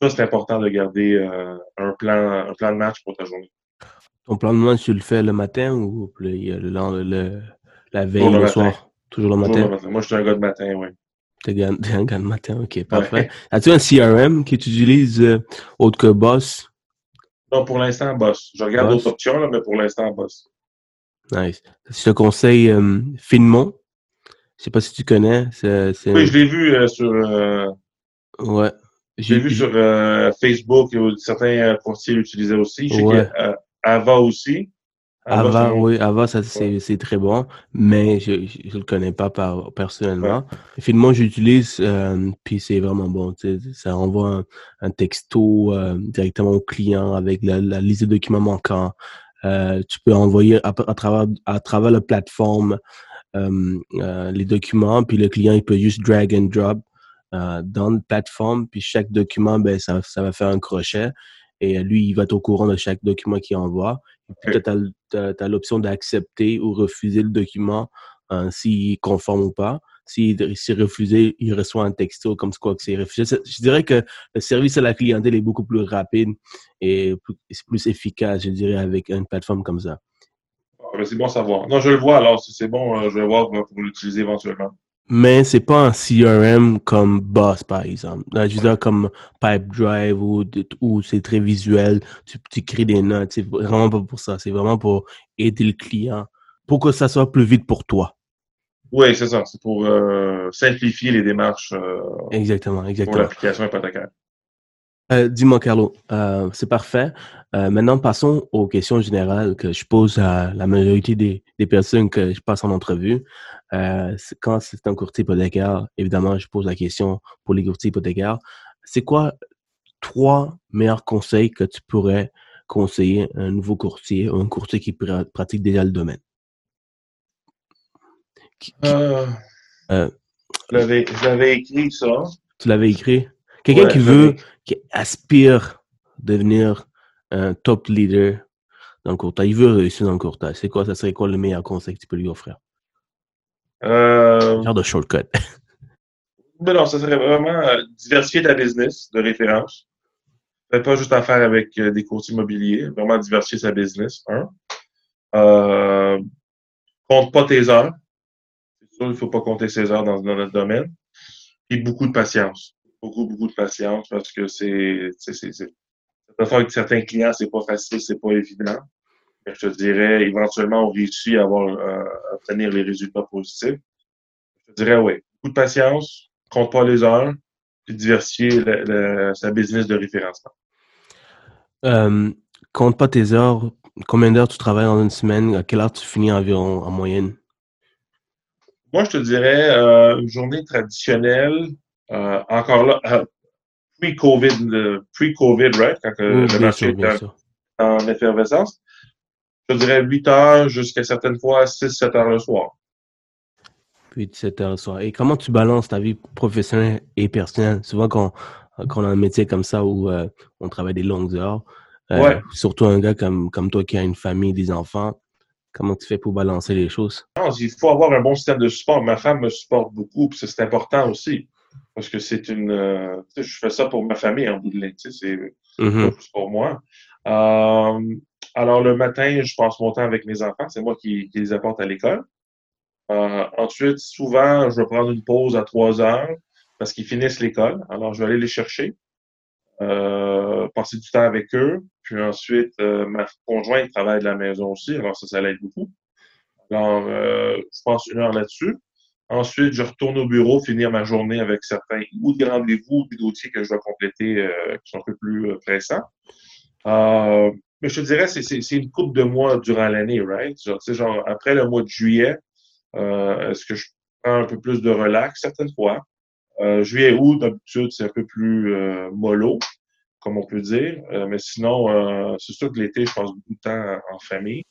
Ça, c'est important de garder euh, un, plan, un plan de match pour ta journée. Ton plan de match, tu le fais le matin ou le, le, la veille, le, soir? Toujours le matin? Moi, je suis un gars de matin, oui. Un, gars de matin, ok, parfait. As-tu un CRM que tu utilises euh, autre que Boss? Non, pour l'instant, Boss. Je regarde d'autres options, là, mais pour l'instant, Boss. Nice. Je te conseille euh, Finmont. Je sais pas si tu connais. Oui, je l'ai vu euh, sur. ouais. J'ai vu sur Facebook, certains courtiers l'utilisaient aussi. Je sais ouais. Ava aussi. Ava, oui, Ava, ça, c'est très bon, mais je ne le connais pas par, personnellement. Finalement, j'utilise, euh, puis c'est vraiment bon. Ça renvoie un, texto euh, directement au client avec la, liste de documents manquants. Euh, tu peux envoyer à, travers, à travers la plateforme les documents, puis le client, il peut juste drag and drop dans la plateforme, puis chaque document, ben, ça, ça va faire un crochet. Et lui, il va être au courant de chaque document qu'il envoie. Et puis, tu as, l'option d'accepter ou refuser le document hein, s'il est conforme ou pas. S'il est refusé, il reçoit un texto comme quoi que c'est refusé. Je dirais que le service à la clientèle est beaucoup plus rapide et c'est plus efficace, je dirais, avec une plateforme comme ça. Ah, c'est bon à savoir. Non, je le vois alors. Si c'est bon, euh, je vais voir pour l'utiliser éventuellement mais c'est pas un CRM comme Boss, par exemple. Je veux dire, comme Pipedrive ou, ou c'est très visuel, tu, tu crées des notes. C'est vraiment pas pour ça. C'est vraiment pour aider le client, pour que ça soit plus vite pour toi. Oui, c'est ça. C'est pour euh, simplifier les démarches euh, exactement, exactement. pour l'application hypothécaire. Euh, dis-moi, Carlo, euh, c'est parfait. Euh, maintenant, passons aux questions générales que je pose à la majorité des, des personnes que je passe en entrevue. Euh, quand c'est un courtier hypothécaire, évidemment, je pose la question pour les courtiers hypothécaires. C'est quoi trois meilleurs conseils que tu pourrais conseiller à un nouveau courtier ou un courtier qui pratique déjà le domaine? je l'avais écrit, ça. Tu l'avais écrit? Quelqu'un qui veut, qui aspire devenir un top leader dans le courtage, il veut réussir dans le courtage. C'est quoi, ça serait quoi le meilleur conseil que tu peux lui offrir? Euh... Genre de shortcut. Ben non, ça serait vraiment euh, diversifier ta business de référence. Faites pas juste affaire avec euh, des courtiers immobiliers, vraiment diversifier sa business. Un. Euh, compte pas tes heures. C'est sûr, il faut pas compter ses heures dans, notre domaine. Et beaucoup de patience. Beaucoup, beaucoup de patience parce que c'est, c'est, c'est, avec certains clients, c'est pas facile, c'est pas évident. Mais je te dirais, éventuellement, on réussit à avoir, à obtenir les résultats positifs. Je te dirais, oui, beaucoup de patience, compte pas les heures, puis diversifier sa business de référencement. Euh, compte pas tes heures. Combien d'heures tu travailles dans une semaine? À quelle heure tu finis environ en moyenne? Moi, je te dirais euh, une journée traditionnelle, euh, encore là, euh, pre-COVID, pre-COVID, right? Quand le marché était en effervescence. Je dirais 8 heures jusqu'à certaines fois 6-7 heures le soir. Puis 7 heures le soir. Et comment tu balances ta vie professionnelle et personnelle? Souvent, quand, quand on a un métier comme ça où euh, on travaille des longues heures, euh, surtout un gars comme, comme toi qui a une famille, des enfants, comment tu fais pour balancer les choses? Non, il faut avoir un bon système de support. Ma femme me supporte beaucoup, puis c'est important aussi. Parce que c'est une. Euh, je fais ça pour ma famille en bout de ligne. C'est mm-hmm. pas pour moi. Alors, le matin, je passe mon temps avec mes enfants. C'est moi qui, les apporte à l'école. ensuite, souvent, je vais prendre une pause à trois heures parce qu'ils finissent l'école. Alors, je vais aller les chercher, euh, passer du temps avec eux. Puis ensuite, euh, ma conjointe travaille de la maison aussi, alors ça, ça l'aide beaucoup. Alors, euh, je passe une heure là-dessus. Ensuite, je retourne au bureau, finir ma journée avec certains ou des rendez-vous ou des dossiers que je dois compléter qui sont un peu plus pressants. Mais je te dirais, c'est une coupe de mois durant l'année, right? Genre, genre, après le mois de juillet, est-ce que je prends un peu plus de relax? Certaines fois? Euh, juillet, août, d'habitude, c'est un peu plus euh, mollo, comme on peut dire. Euh, mais sinon, euh, c'est sûr que l'été, je passe beaucoup de temps en famille.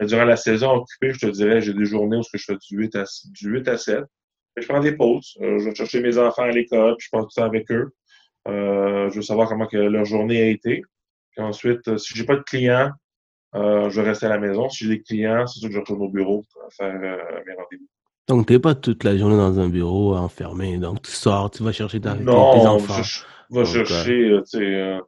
Mais durant la saison occupée, je te dirais, j'ai des journées où je fais du 8 à, du 8 à 7. je prends des pauses. je vais chercher mes enfants à l'école, puis je passe du temps avec eux. je veux savoir comment que leur journée a été. Puis ensuite, si j'ai pas de clients, je vais rester à la maison. Si j'ai des clients, c'est sûr que je retourne au bureau pour faire mes rendez-vous. Donc, tu n'es pas toute la journée dans un bureau enfermé. Donc, tu sors, tu vas chercher ta, non, tes enfants. Chercher, euh, tu sais, euh,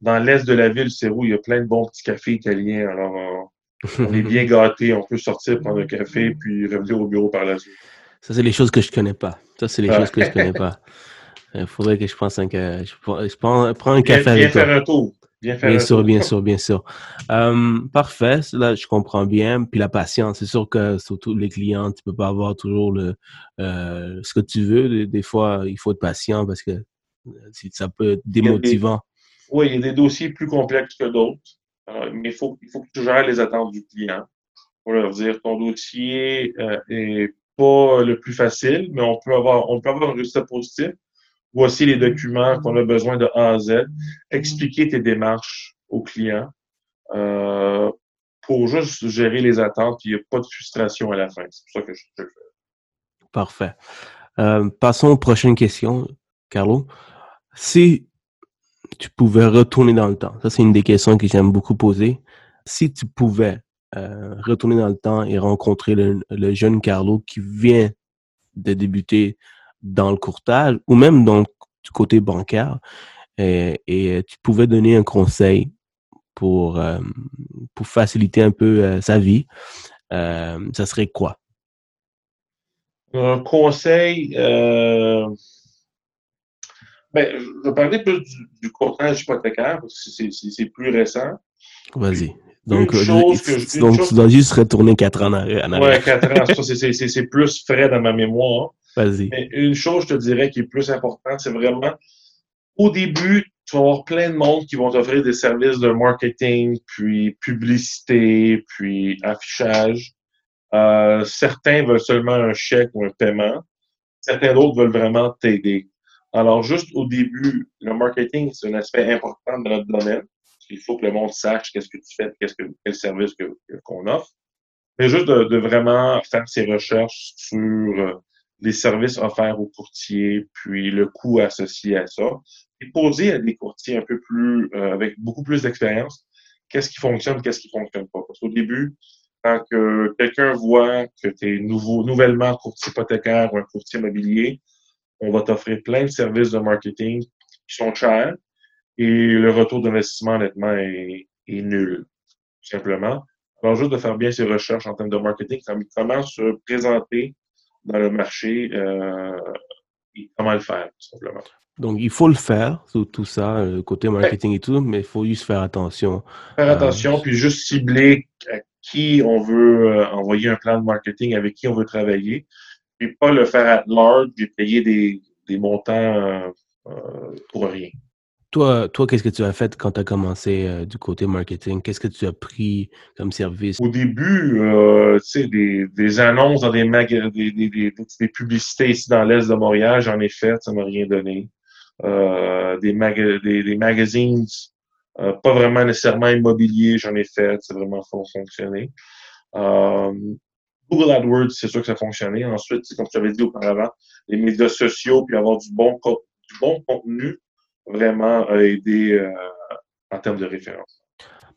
dans l'est de la ville, c'est où il y a plein de bons petits cafés italiens. Alors, euh, on est bien gâtés. On peut sortir, prendre un café, puis revenir au bureau par la suite. Ça, c'est les choses que je connais pas. Ça, c'est les choses que je connais pas. Il faudrait que je pense un, je, je prends, un café viens, avec faire un tour. Bien, sûr, bien sûr, bien sûr. parfait, là je comprends bien. Puis la patience, c'est sûr que surtout les clients, tu peux pas avoir toujours le euh, ce que tu veux. Des, fois, il faut être patient parce que euh, ça peut être démotivant. oui, il y a des dossiers plus complexes que d'autres. Euh, mais il faut, il faut que tu gères les attentes du client. Pour leur dire ton dossier euh, est pas le plus facile, mais on peut avoir, on peut avoir un résultat positif Voici les documents qu'on a besoin de A à Z. Expliquer tes démarches aux clients euh, pour juste gérer les attentes. Il n'y a pas de frustration à la fin. C'est pour ça que je, le fais. Parfait. Euh, passons aux prochaines questions, Carlo. Si tu pouvais retourner dans le temps, ça c'est une des questions que j'aime beaucoup poser. Si tu pouvais euh, retourner dans le temps et rencontrer le, jeune Carlo qui vient de débuter dans le courtage ou même dans du côté bancaire et, et, tu pouvais donner un conseil pour, euh, pour faciliter un peu euh, sa vie, euh, ça serait quoi? Un conseil, ben, je vais parler plus du, du courtage hypothécaire parce que c'est plus récent. Vas-y. Donc, donc tu dois juste retourner quatre ans en arrière. Oui, quatre ans. c'est plus frais dans ma mémoire. Mais une chose, je te dirais, qui est plus importante, c'est vraiment, au début, tu vas avoir plein de monde qui vont t'offrir des services de marketing, puis publicité, puis affichage. Euh, certains veulent seulement un chèque ou un paiement. Certains d'autres veulent vraiment t'aider. Alors, juste au début, le marketing, c'est un aspect important de notre domaine. Il faut que le monde sache qu'est-ce que tu fais, qu'est-ce que, quel service qu'on offre. Mais juste de, de, vraiment faire ses recherches sur euh, les services offerts aux courtiers, puis le coût associé à ça, et poser à des courtiers un peu plus, euh, avec beaucoup plus d'expérience, qu'est-ce qui fonctionne, qu'est-ce qui fonctionne pas. Parce qu'au début, quand que quelqu'un voit que tu es nouveau, nouvellement courtier hypothécaire ou un courtier immobilier, on va t'offrir plein de services de marketing qui sont chers et le retour d'investissement, honnêtement, est, nul, tout simplement. Alors, juste de faire bien ses recherches en termes de marketing, comment se présenter dans le marché euh, et comment le faire, tout simplement. Donc, il faut le faire, tout, tout ça, euh, côté marketing et tout, mais il faut juste faire attention. Faire attention, puis juste cibler à qui on veut euh, envoyer un plan de marketing, avec qui on veut travailler, puis pas le faire à large et payer des, des montants pour rien. Toi, toi qu'est-ce que tu as fait quand tu as commencé euh, du côté marketing? Qu'est-ce que tu as pris comme service? Au début, euh, tu sais, des, annonces dans des, des, des, publicités ici dans l'Est de Montréal, j'en ai fait, ça m'a rien donné. Euh, des, magazines, pas vraiment nécessairement immobiliers, j'en ai fait, c'est vraiment fonctionné. Google AdWords, c'est sûr que ça a fonctionné. Ensuite, comme tu avais dit auparavant, les médias sociaux, puis avoir du bon contenu vraiment a aidé euh, en termes de référence.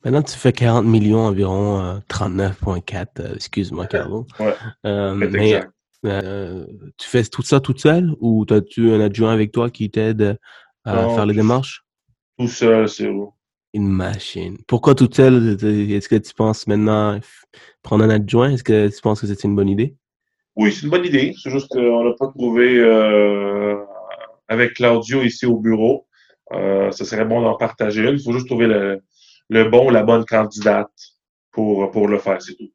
Maintenant, tu fais 40 millions environ, 39,4, euh, excuse-moi, Carlo. Ouais, euh, mais tu fais tout ça toute seule ou as-tu un adjoint avec toi qui t'aide à faire les démarches? Tout seul, c'est où? Une machine. Pourquoi toute seule? Est-ce que tu penses maintenant prendre un adjoint? Est-ce que tu penses que c'est une bonne idée? Oui, c'est une bonne idée. C'est juste qu'on n'a pas trouvé euh, avec Claudio ici au bureau. Euh, ce serait bon d'en partager une. Il faut juste trouver le, le bon, la bonne candidate pour, pour le faire, c'est tout.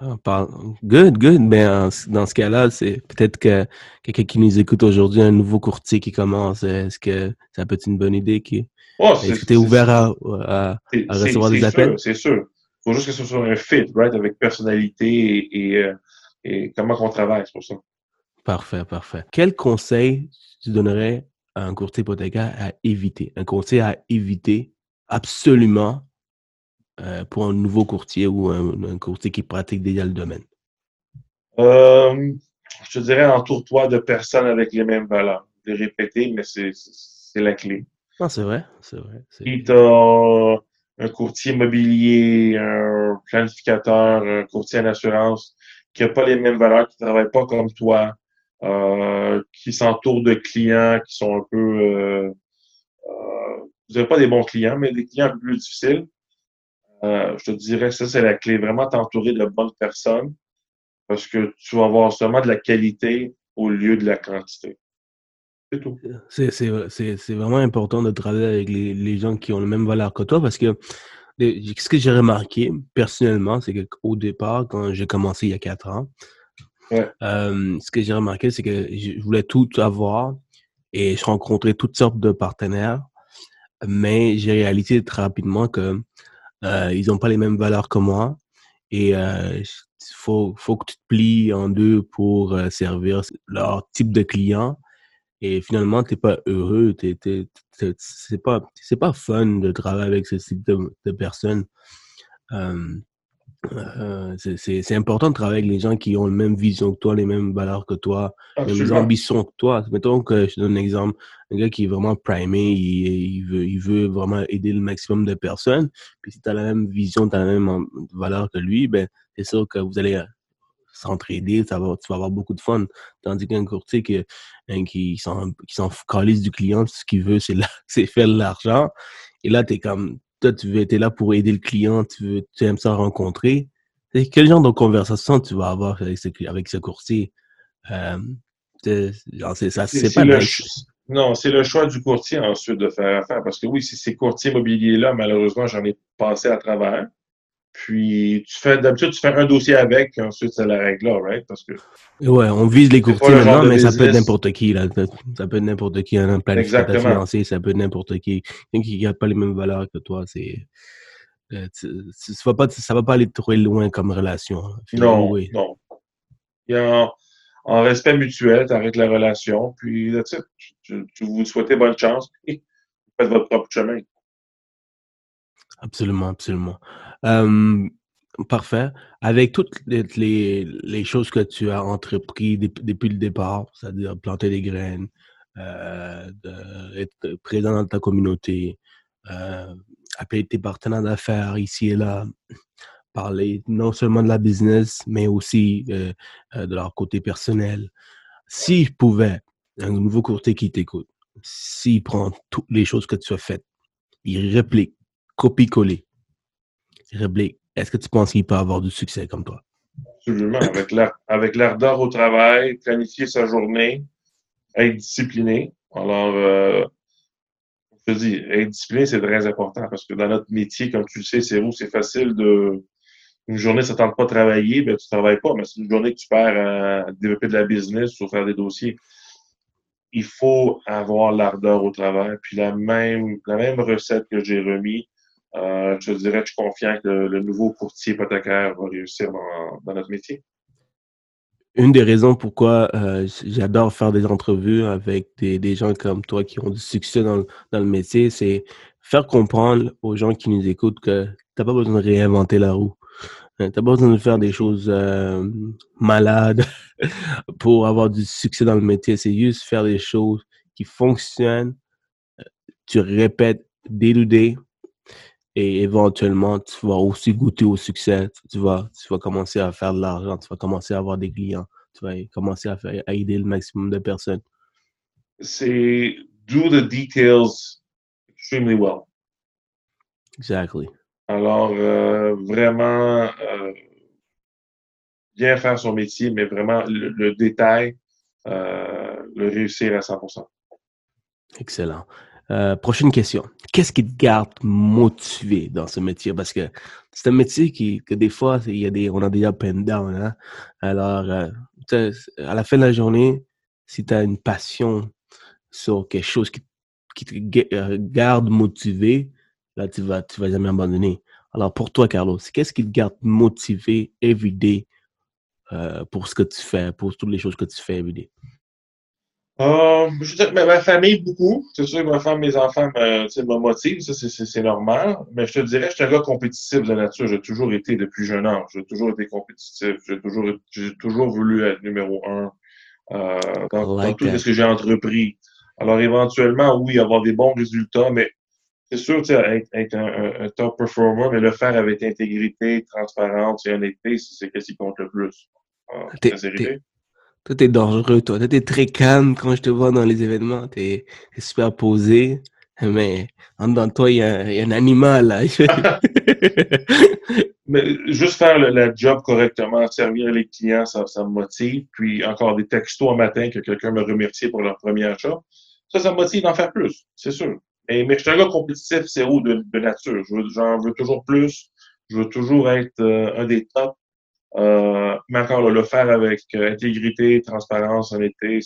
Ah, good, good. Mais ben, dans ce cas-là, c'est peut-être que quelqu'un qui nous écoute aujourd'hui, un nouveau courtier qui commence, est-ce que ça peut être une bonne idée? Qui... Oh, est-ce que tu es ouvert à, à, recevoir des appels? C'est sûr. Il faut juste que ce soit un fit, right, avec personnalité et, et, euh, et comment on travaille, c'est pour ça. Parfait, parfait. Quel conseil tu donnerais un courtier hypothécaire à éviter, un conseil à éviter absolument euh, pour un nouveau courtier ou un, courtier qui pratique déjà le domaine? Euh, je te dirais, entoure-toi de personnes avec les mêmes valeurs. De répéter, mais c'est la clé. Ah, c'est vrai, c'est vrai. Si tu as un courtier immobilier, un planificateur, un courtier en assurance qui n'a pas les mêmes valeurs, qui ne travaille pas comme toi, euh, qui s'entourent de clients qui sont un peu, euh, euh, vous n'avez pas des bons clients, mais des clients un peu plus difficiles. je te dirais ça, c'est la clé. Vraiment t'entourer de bonnes personnes parce que tu vas avoir seulement de la qualité au lieu de la quantité. C'est tout. C'est vraiment important de travailler avec les, les, gens qui ont la même valeur que toi parce que ce que j'ai remarqué personnellement, c'est qu'au départ, quand j'ai commencé il y a quatre ans, euh, ce que j'ai remarqué, c'est que je voulais tout avoir et je rencontrais toutes sortes de partenaires, mais j'ai réalisé très rapidement que euh, ils n'ont pas les mêmes valeurs que moi et euh, faut, faut que tu te plies en deux pour servir leur type de client. Et finalement, tu n'es pas heureux, c'est pas, pas fun de travailler avec ce type de, personnes. Euh, c'est important de travailler avec les gens qui ont la même vision que toi, les mêmes valeurs que toi, les mêmes ambitions que toi. Mettons que je te donne un exemple, un gars qui est vraiment primé, il, veut, il veut vraiment aider le maximum de personnes. Puis si tu as la même vision, tu as la même valeur que lui, ben c'est sûr que vous allez s'entraider, tu vas avoir beaucoup de fun. Tandis qu'un courtier qui, hein, qui s'en focalise du client, ce qu'il veut, c'est faire de l'argent. Et là, tu es comme toi, tu veux être là pour aider le client, tu, veux, tu aimes ça rencontrer. Quel genre de conversation tu vas avoir avec ce, avec ce courtier? Euh, c'est ça, c'est pas le Non, c'est le choix du courtier ensuite de faire affaire. Parce que oui, si ces courtiers immobiliers-là, malheureusement, j'en ai passé à travers. Puis, tu fais, d'habitude, tu fais un dossier avec, puis ensuite, c'est la règle là, right? Parce que. Ouais, on vise les courtiers maintenant, mais ça peut être n'importe qui, là. Ça peut être n'importe qui, un planificateur financier, ça peut être n'importe qui. Quelqu'un qui n'a pas les mêmes valeurs que toi, c'est. Euh, ça va pas, ça va pas aller trop loin comme relation. Hein. Non, non. Il y a en, respect mutuel, tu arrêtes la relation, puis là, tu, tu vous souhaitez bonne chance et faites votre propre chemin. Absolument, absolument parfait. Avec toutes les, les, choses que tu as entrepris depuis, le départ, c'est-à-dire planter des graines, euh, être présent dans ta communauté, euh, appeler tes partenaires d'affaires ici et là, parler non seulement de la business, mais aussi euh, de leur côté personnel. Si je pouvais un nouveau courtier qui t'écoute, s'il prend toutes les choses que tu as faites, il réplique, copie-coller, réplique, est-ce que tu penses qu'il peut avoir du succès comme toi? Absolument. Avec l'ardeur au travail, planifier sa journée, être discipliné. Alors, euh, je te dis, être discipliné, c'est très important parce que dans notre métier, comme tu le sais, c'est où c'est facile de. Une journée, ça ne tente pas de travailler, ben, tu ne travailles pas, mais c'est une journée que tu perds à développer de la business ou faire des dossiers. Il faut avoir l'ardeur au travail. Puis la même, la même recette que j'ai remis, je te dirais je suis confiant que le, nouveau courtier hypothécaire va réussir dans, notre métier. Une des raisons pourquoi euh, j'adore faire des entrevues avec des, gens comme toi qui ont du succès dans, le métier, c'est faire comprendre aux gens qui nous écoutent que tu n'as pas besoin de réinventer la roue. Euh, tu n'as pas besoin de faire des choses malades pour avoir du succès dans le métier. C'est juste faire des choses qui fonctionnent. Tu répètes day et éventuellement, tu vas aussi goûter au succès. Tu vas, tu vas commencer à faire de l'argent, tu vas commencer à avoir des clients, tu vas commencer à, faire, aider le maximum de personnes. C'est do the details extremely well. Exactly. Alors, euh, vraiment, euh, bien faire son métier, mais vraiment le, détail, euh, le réussir à 100%. Excellent. Euh, prochaine question. Qu'est-ce qui te garde motivé dans ce métier? Parce que c'est un métier qui, que des fois, y a des, on a des up down. Hein? Alors, euh, à la fin de la journée, si tu as une passion sur quelque chose qui, te euh, garde motivé, là, tu vas, tu vas jamais abandonner. Alors, pour toi, Carlos, qu'est-ce qui te garde motivé every day pour ce que tu fais, pour toutes les choses que tu fais every day? Euh, je veux dire, ma, famille, beaucoup. C'est sûr que ma femme, mes enfants me, me motivent, ça c'est normal. Mais je te dirais, je suis un gars compétitif de nature. J'ai toujours été depuis jeune âge. J'ai toujours été compétitif. J'ai toujours, j'ai toujours voulu être numéro un euh, dans, tout ce que j'ai entrepris. Alors éventuellement, oui, avoir des bons résultats, mais c'est sûr, être, être un, top performer, mais le faire avec intégrité, transparence et honnêteté, c'est ce qui compte le plus. Euh, toi, t'es dangereux, toi. Toi, t'es très calme quand je te vois dans les événements. T'es es super posé. Mais en dedans de toi, il y, a, un animal, là. mais juste faire le, job correctement, servir les clients, ça, ça me motive. Puis encore des textos un matin que quelqu'un me remercie pour leur premier achat. Ça, ça me motive d'en faire plus, c'est sûr. Et, mais je suis un gars compétitif, c'est où de, nature. J'en veux, toujours plus. Je veux toujours être euh, un des tops. Euh, mais encore, le faire avec euh, intégrité, transparence, honnêteté,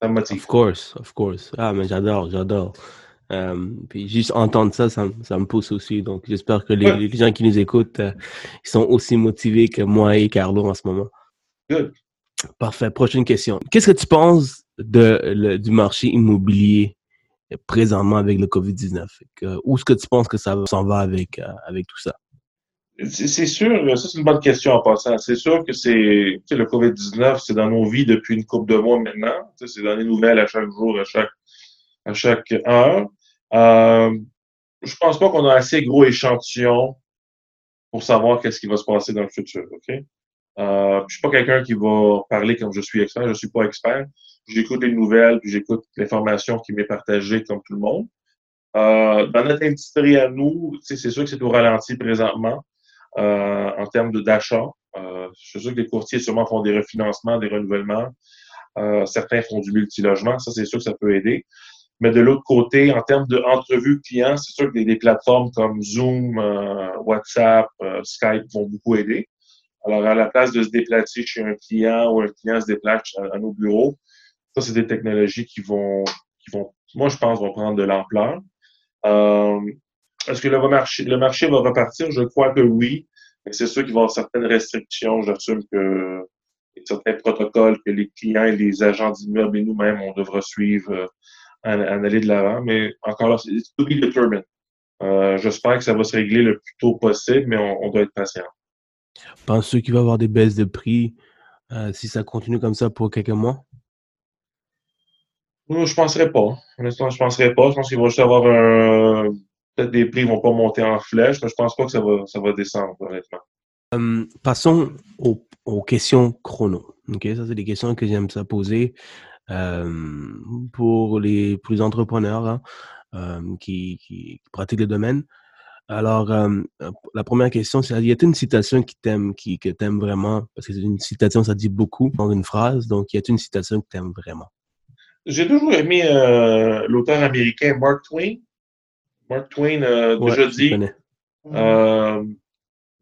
ça me motive. Of course, of course. Ah, mais j'adore, j'adore. Euh, puis juste entendre ça, ça, me pousse aussi. Donc, j'espère que les, gens qui nous écoutent, ils sont aussi motivés que moi et Carlo en ce moment. Good. Parfait. Prochaine question. Qu'est-ce que tu penses de, du marché immobilier présentement avec le COVID-19? Où est-ce que tu penses que ça s'en va avec, avec tout ça? C'est sûr, ça c'est une bonne question en passant. C'est sûr que c'est le COVID-19, c'est dans nos vies depuis une couple de mois maintenant. C'est dans les nouvelles à chaque jour, à chaque, à chaque heure. Euh, je pense pas qu'on a assez gros échantillons pour savoir qu'est-ce qui va se passer dans le futur. OK? Euh, je suis pas quelqu'un qui va parler comme je suis expert. Je suis pas expert. J'écoute les nouvelles, puis j'écoute l'information qui m'est partagée comme tout le monde. Euh, dans notre industrie à nous, c'est sûr que c'est au ralenti présentement. Euh, en termes d'achat. Euh, je suis sûr que les courtiers sûrement font des refinancements, des renouvellements. Euh, certains font du multilogement. Ça, c'est sûr que ça peut aider. Mais de l'autre côté, en termes d'entrevue client, c'est sûr que des, plateformes comme Zoom, WhatsApp, Skype vont beaucoup aider. Alors, à la place de se déplacer chez un client ou un client se déplace à, nos bureaux, ça, c'est des technologies qui vont, qui vont, moi, je pense, vont prendre de l'ampleur. Euh, est-ce que le marché, le marché va repartir? Je crois que oui. C'est sûr qu'il va y avoir certaines restrictions. J'assume que y a certains protocoles que les clients et les agents d'immeubles et nous-mêmes, on devra suivre euh, en, aller de l'avant. Mais encore là, c'est to be determined. Euh, J'espère que ça va se régler le plus tôt possible, mais on, doit être patient. Penses-tu qu'il va y avoir des baisses de prix euh, si ça continue comme ça pour quelques mois? Je ne penserais pas. Honnêtement, je ne penserais pas. Je pense qu'il va juste avoir un peut-être des prix ne vont pas monter en flèche, mais je pense pas que ça va, ça va descendre, honnêtement. Hum, passons aux, questions chrono. Ça, c'est des questions que j'aime ça poser. pour, les, pour les entrepreneurs hein, qui, qui, pratiquent le domaine. Alors, la première question, c'est y a-t-il une citation qui t'aime, qui, que t'aimes vraiment? Parce que une citation, ça dit beaucoup dans une phrase. Donc, y a-t-il une citation que t'aimes vraiment? J'ai toujours aimé l'auteur américain Mark Twain. Mark Twain a déjà dit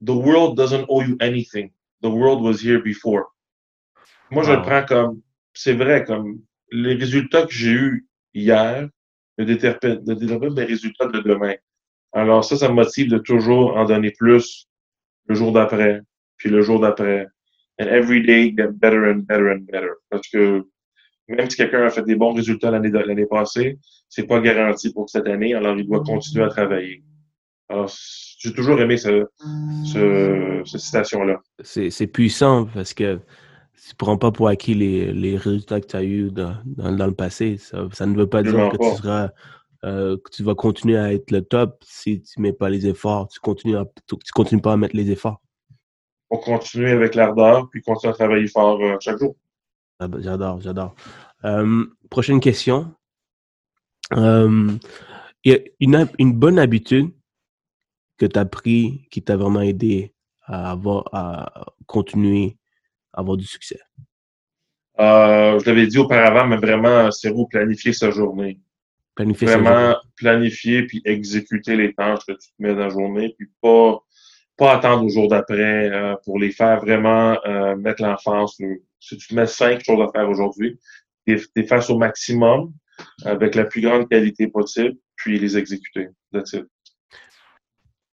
The world doesn't owe you anything. The world was here before. Moi, je le prends comme, c'est vrai, comme les résultats que j'ai eus hier ne déterminent, pas mes résultats de demain. Alors ça, ça me motive de toujours en donner plus le jour d'après, puis le jour d'après. And every day get better and better and better. Parce que même si quelqu'un a fait des bons résultats l'année l'année passée, c'est pas garanti pour cette année, alors il doit continuer à travailler. Alors, j'ai toujours aimé ce, ce, cette citation-là. C'est puissant parce que tu ne prends pas pour acquis les, les résultats que tu as eus dans, dans, le passé. Ça, ça, ne veut pas dire que tu seras euh, que tu vas continuer à être le top si tu ne mets pas les efforts. Tu continues, tu, continues pas à mettre les efforts. On continue avec l'ardeur, puis continue à travailler fort euh, chaque jour. J'adore, j'adore. Euh, prochaine question. il y a une, une bonne habitude que tu as pris qui t'a vraiment aidé à, avoir, à continuer à avoir du succès? Euh, je l'avais dit auparavant, mais vraiment, c'est vous planifier sa journée. Planifier vraiment planifier puis exécuter les tâches que tu te mets dans la journée, puis pas, pas attendre au jour d'après euh, pour les faire vraiment euh, mettre l'enfance. Si tu te mets cinq choses à faire aujourd'hui, tu es face au maximum avec la plus grande qualité possible, puis les exécuter. That's it.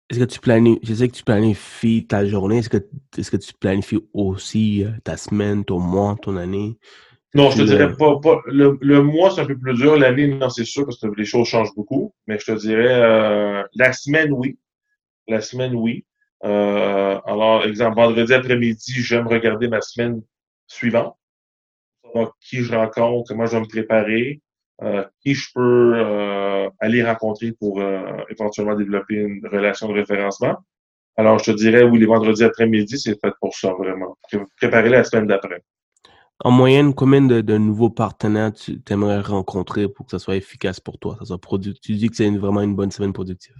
Est-ce que tu planifies, je sais que tu planifies ta journée, est-ce que, est-ce que tu planifies aussi euh, ta semaine, ton mois, ton année? Non, je te dirais pas, le, mois, c'est un peu plus dur. L'année, non, c'est sûr, parce que les choses changent beaucoup. Mais je te dirais, euh, la semaine, oui. La semaine, oui. Euh, alors, exemple, vendredi après-midi, j'aime regarder ma semaine suivante. Savoir qui je rencontre, comment je vais me préparer, euh, qui je peux euh, aller rencontrer pour euh, éventuellement développer une relation de référencement. Alors, je te dirais, oui, les vendredis après-midi, c'est fait pour ça, vraiment. Préparer la semaine d'après. En moyenne, combien de, nouveaux partenaires tu aimerais rencontrer pour que ça soit efficace pour toi? Ça soit Tu dis que c'est vraiment une bonne semaine productive?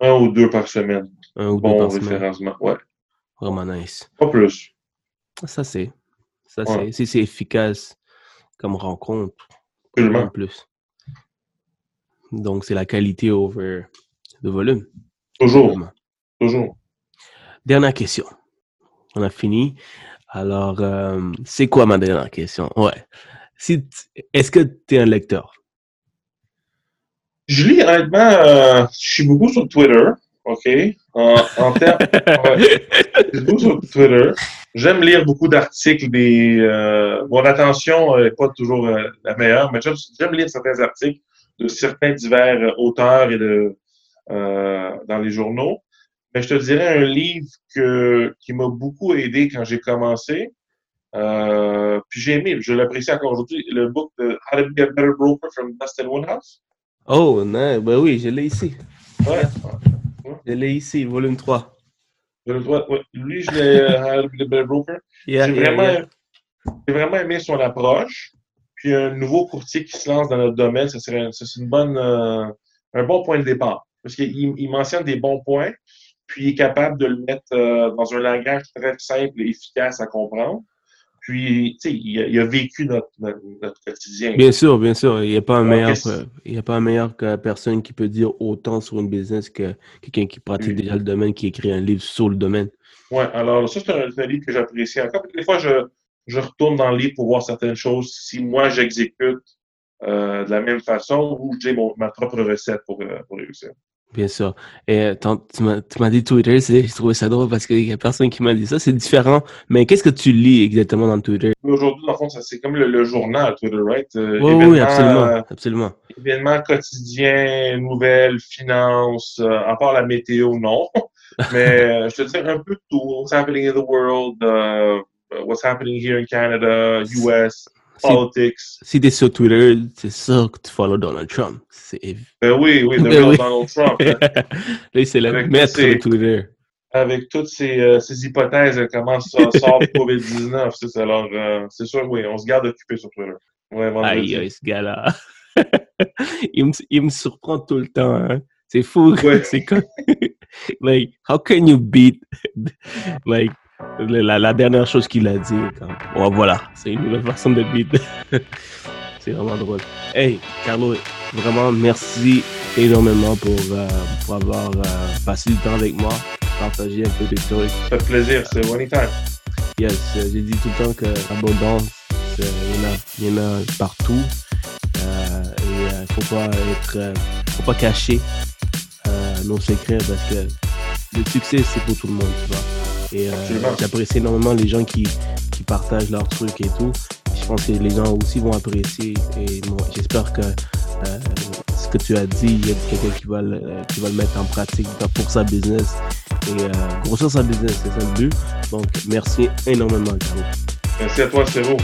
Un ou deux par semaine. Un ou deux par référencement, ouais. Vraiment nice. Pas plus. Ça, c'est. Ça, c'est. Si c'est efficace comme rencontre, plus. Donc, c'est la qualité over le volume. Toujours. Toujours. Dernière question. On a fini. Alors, euh, c'est quoi ma dernière question? Ouais. Si Est-ce que tu es un lecteur? Je lis honnêtement, euh, je suis beaucoup sur Twitter. OK? En, en termes. je suis beaucoup sur Twitter. J'aime lire beaucoup d'articles. Des, euh, mon attention n'est pas toujours euh, la meilleure, mais j'aime lire certains articles de certains divers auteurs et de, euh, dans les journaux. Mais je te dirais un livre que, qui m'a beaucoup aidé quand j'ai commencé. Euh, puis j'ai aimé, je l'apprécie encore aujourd'hui, le book de How to Be a Better Broker from Dustin Woodhouse. Oh, non, ben oui, je l'ai ici. Ouais. Je l'ai ici, volume 3. Lui, je l'ai euh, Broker. j'ai vraiment, vraiment, aimé son approche. Puis un nouveau courtier qui se lance dans notre domaine, ce serait une bonne, euh, un bon point de départ. Parce qu'il il mentionne des bons points, puis il est capable de le mettre euh, dans un langage très simple et efficace à comprendre. Puis, tu sais, il, a vécu notre, notre, quotidien. Bien sûr, bien sûr. Il n'y a pas un meilleur, il y a pas un meilleur que personne qui peut dire autant sur une business que quelqu'un qui pratique déjà le domaine, qui écrit un livre sur le domaine. Oui, alors ça, c'est un, livre que j'apprécie encore. Des fois, je, je, retourne dans le livre pour voir certaines choses. Si moi, j'exécute euh, de la même façon ou j'ai ma propre recette pour, euh, pour réussir. Bien sûr. Et euh, tu m'as dit Twitter, j'ai trouvé ça drôle parce qu'il n'y a personne qui m'a dit ça. C'est différent. Mais qu'est-ce que tu lis exactement dans Twitter? Aujourd'hui, le fond, c'est comme le, journal Twitter, right? Euh, oui, absolument. Euh, absolument. Événements quotidiens, nouvelles, finances, à part la météo, non. Mais je te dis un peu tout. What's happening in the world, uh, what's happening here in Canada, US politics. Si, tu es sur Twitter, c'est sûr que tu follow Donald Trump. Ben oui, oui, le ben Donald Trump. Là, c'est le maître sur Twitter. Avec toutes ces, euh, ces hypothèses, comment ça sort le COVID-19. Alors, euh, c'est sûr, oui, on se garde occupé sur Twitter. Ouais. Aïe, ce gars-là. il, me, il, me, surprend tout le temps. Hein. C'est fou. Ouais. C'est comme. like, how can you beat. like, la, la dernière chose qu'il a dit. Oh, voilà, c'est une nouvelle façon de beat. c'est vraiment drôle. Hey, Carlo, vraiment merci énormément pour, euh, pour avoir euh, passé du temps avec moi, partager un peu des trucs. Ça fait plaisir, c'est anytime. Yes, j'ai dit tout le temps que l'abondance, il y, en a, il y en a partout. Euh, et il ne faut pas être, faut pas cacher nos secrets parce que le succès, c'est pour tout le monde, tu vois. Et j'apprécie énormément les gens qui, qui partagent leurs trucs et tout. Je pense que les gens aussi vont apprécier. Et j'espère que euh, ce que tu as dit, il y a quelqu'un qui, va le, qui va le mettre en pratique pour sa business et euh, grossir sa business, c'est ça le but. Donc, merci énormément, Carlo. Merci à toi, Céro.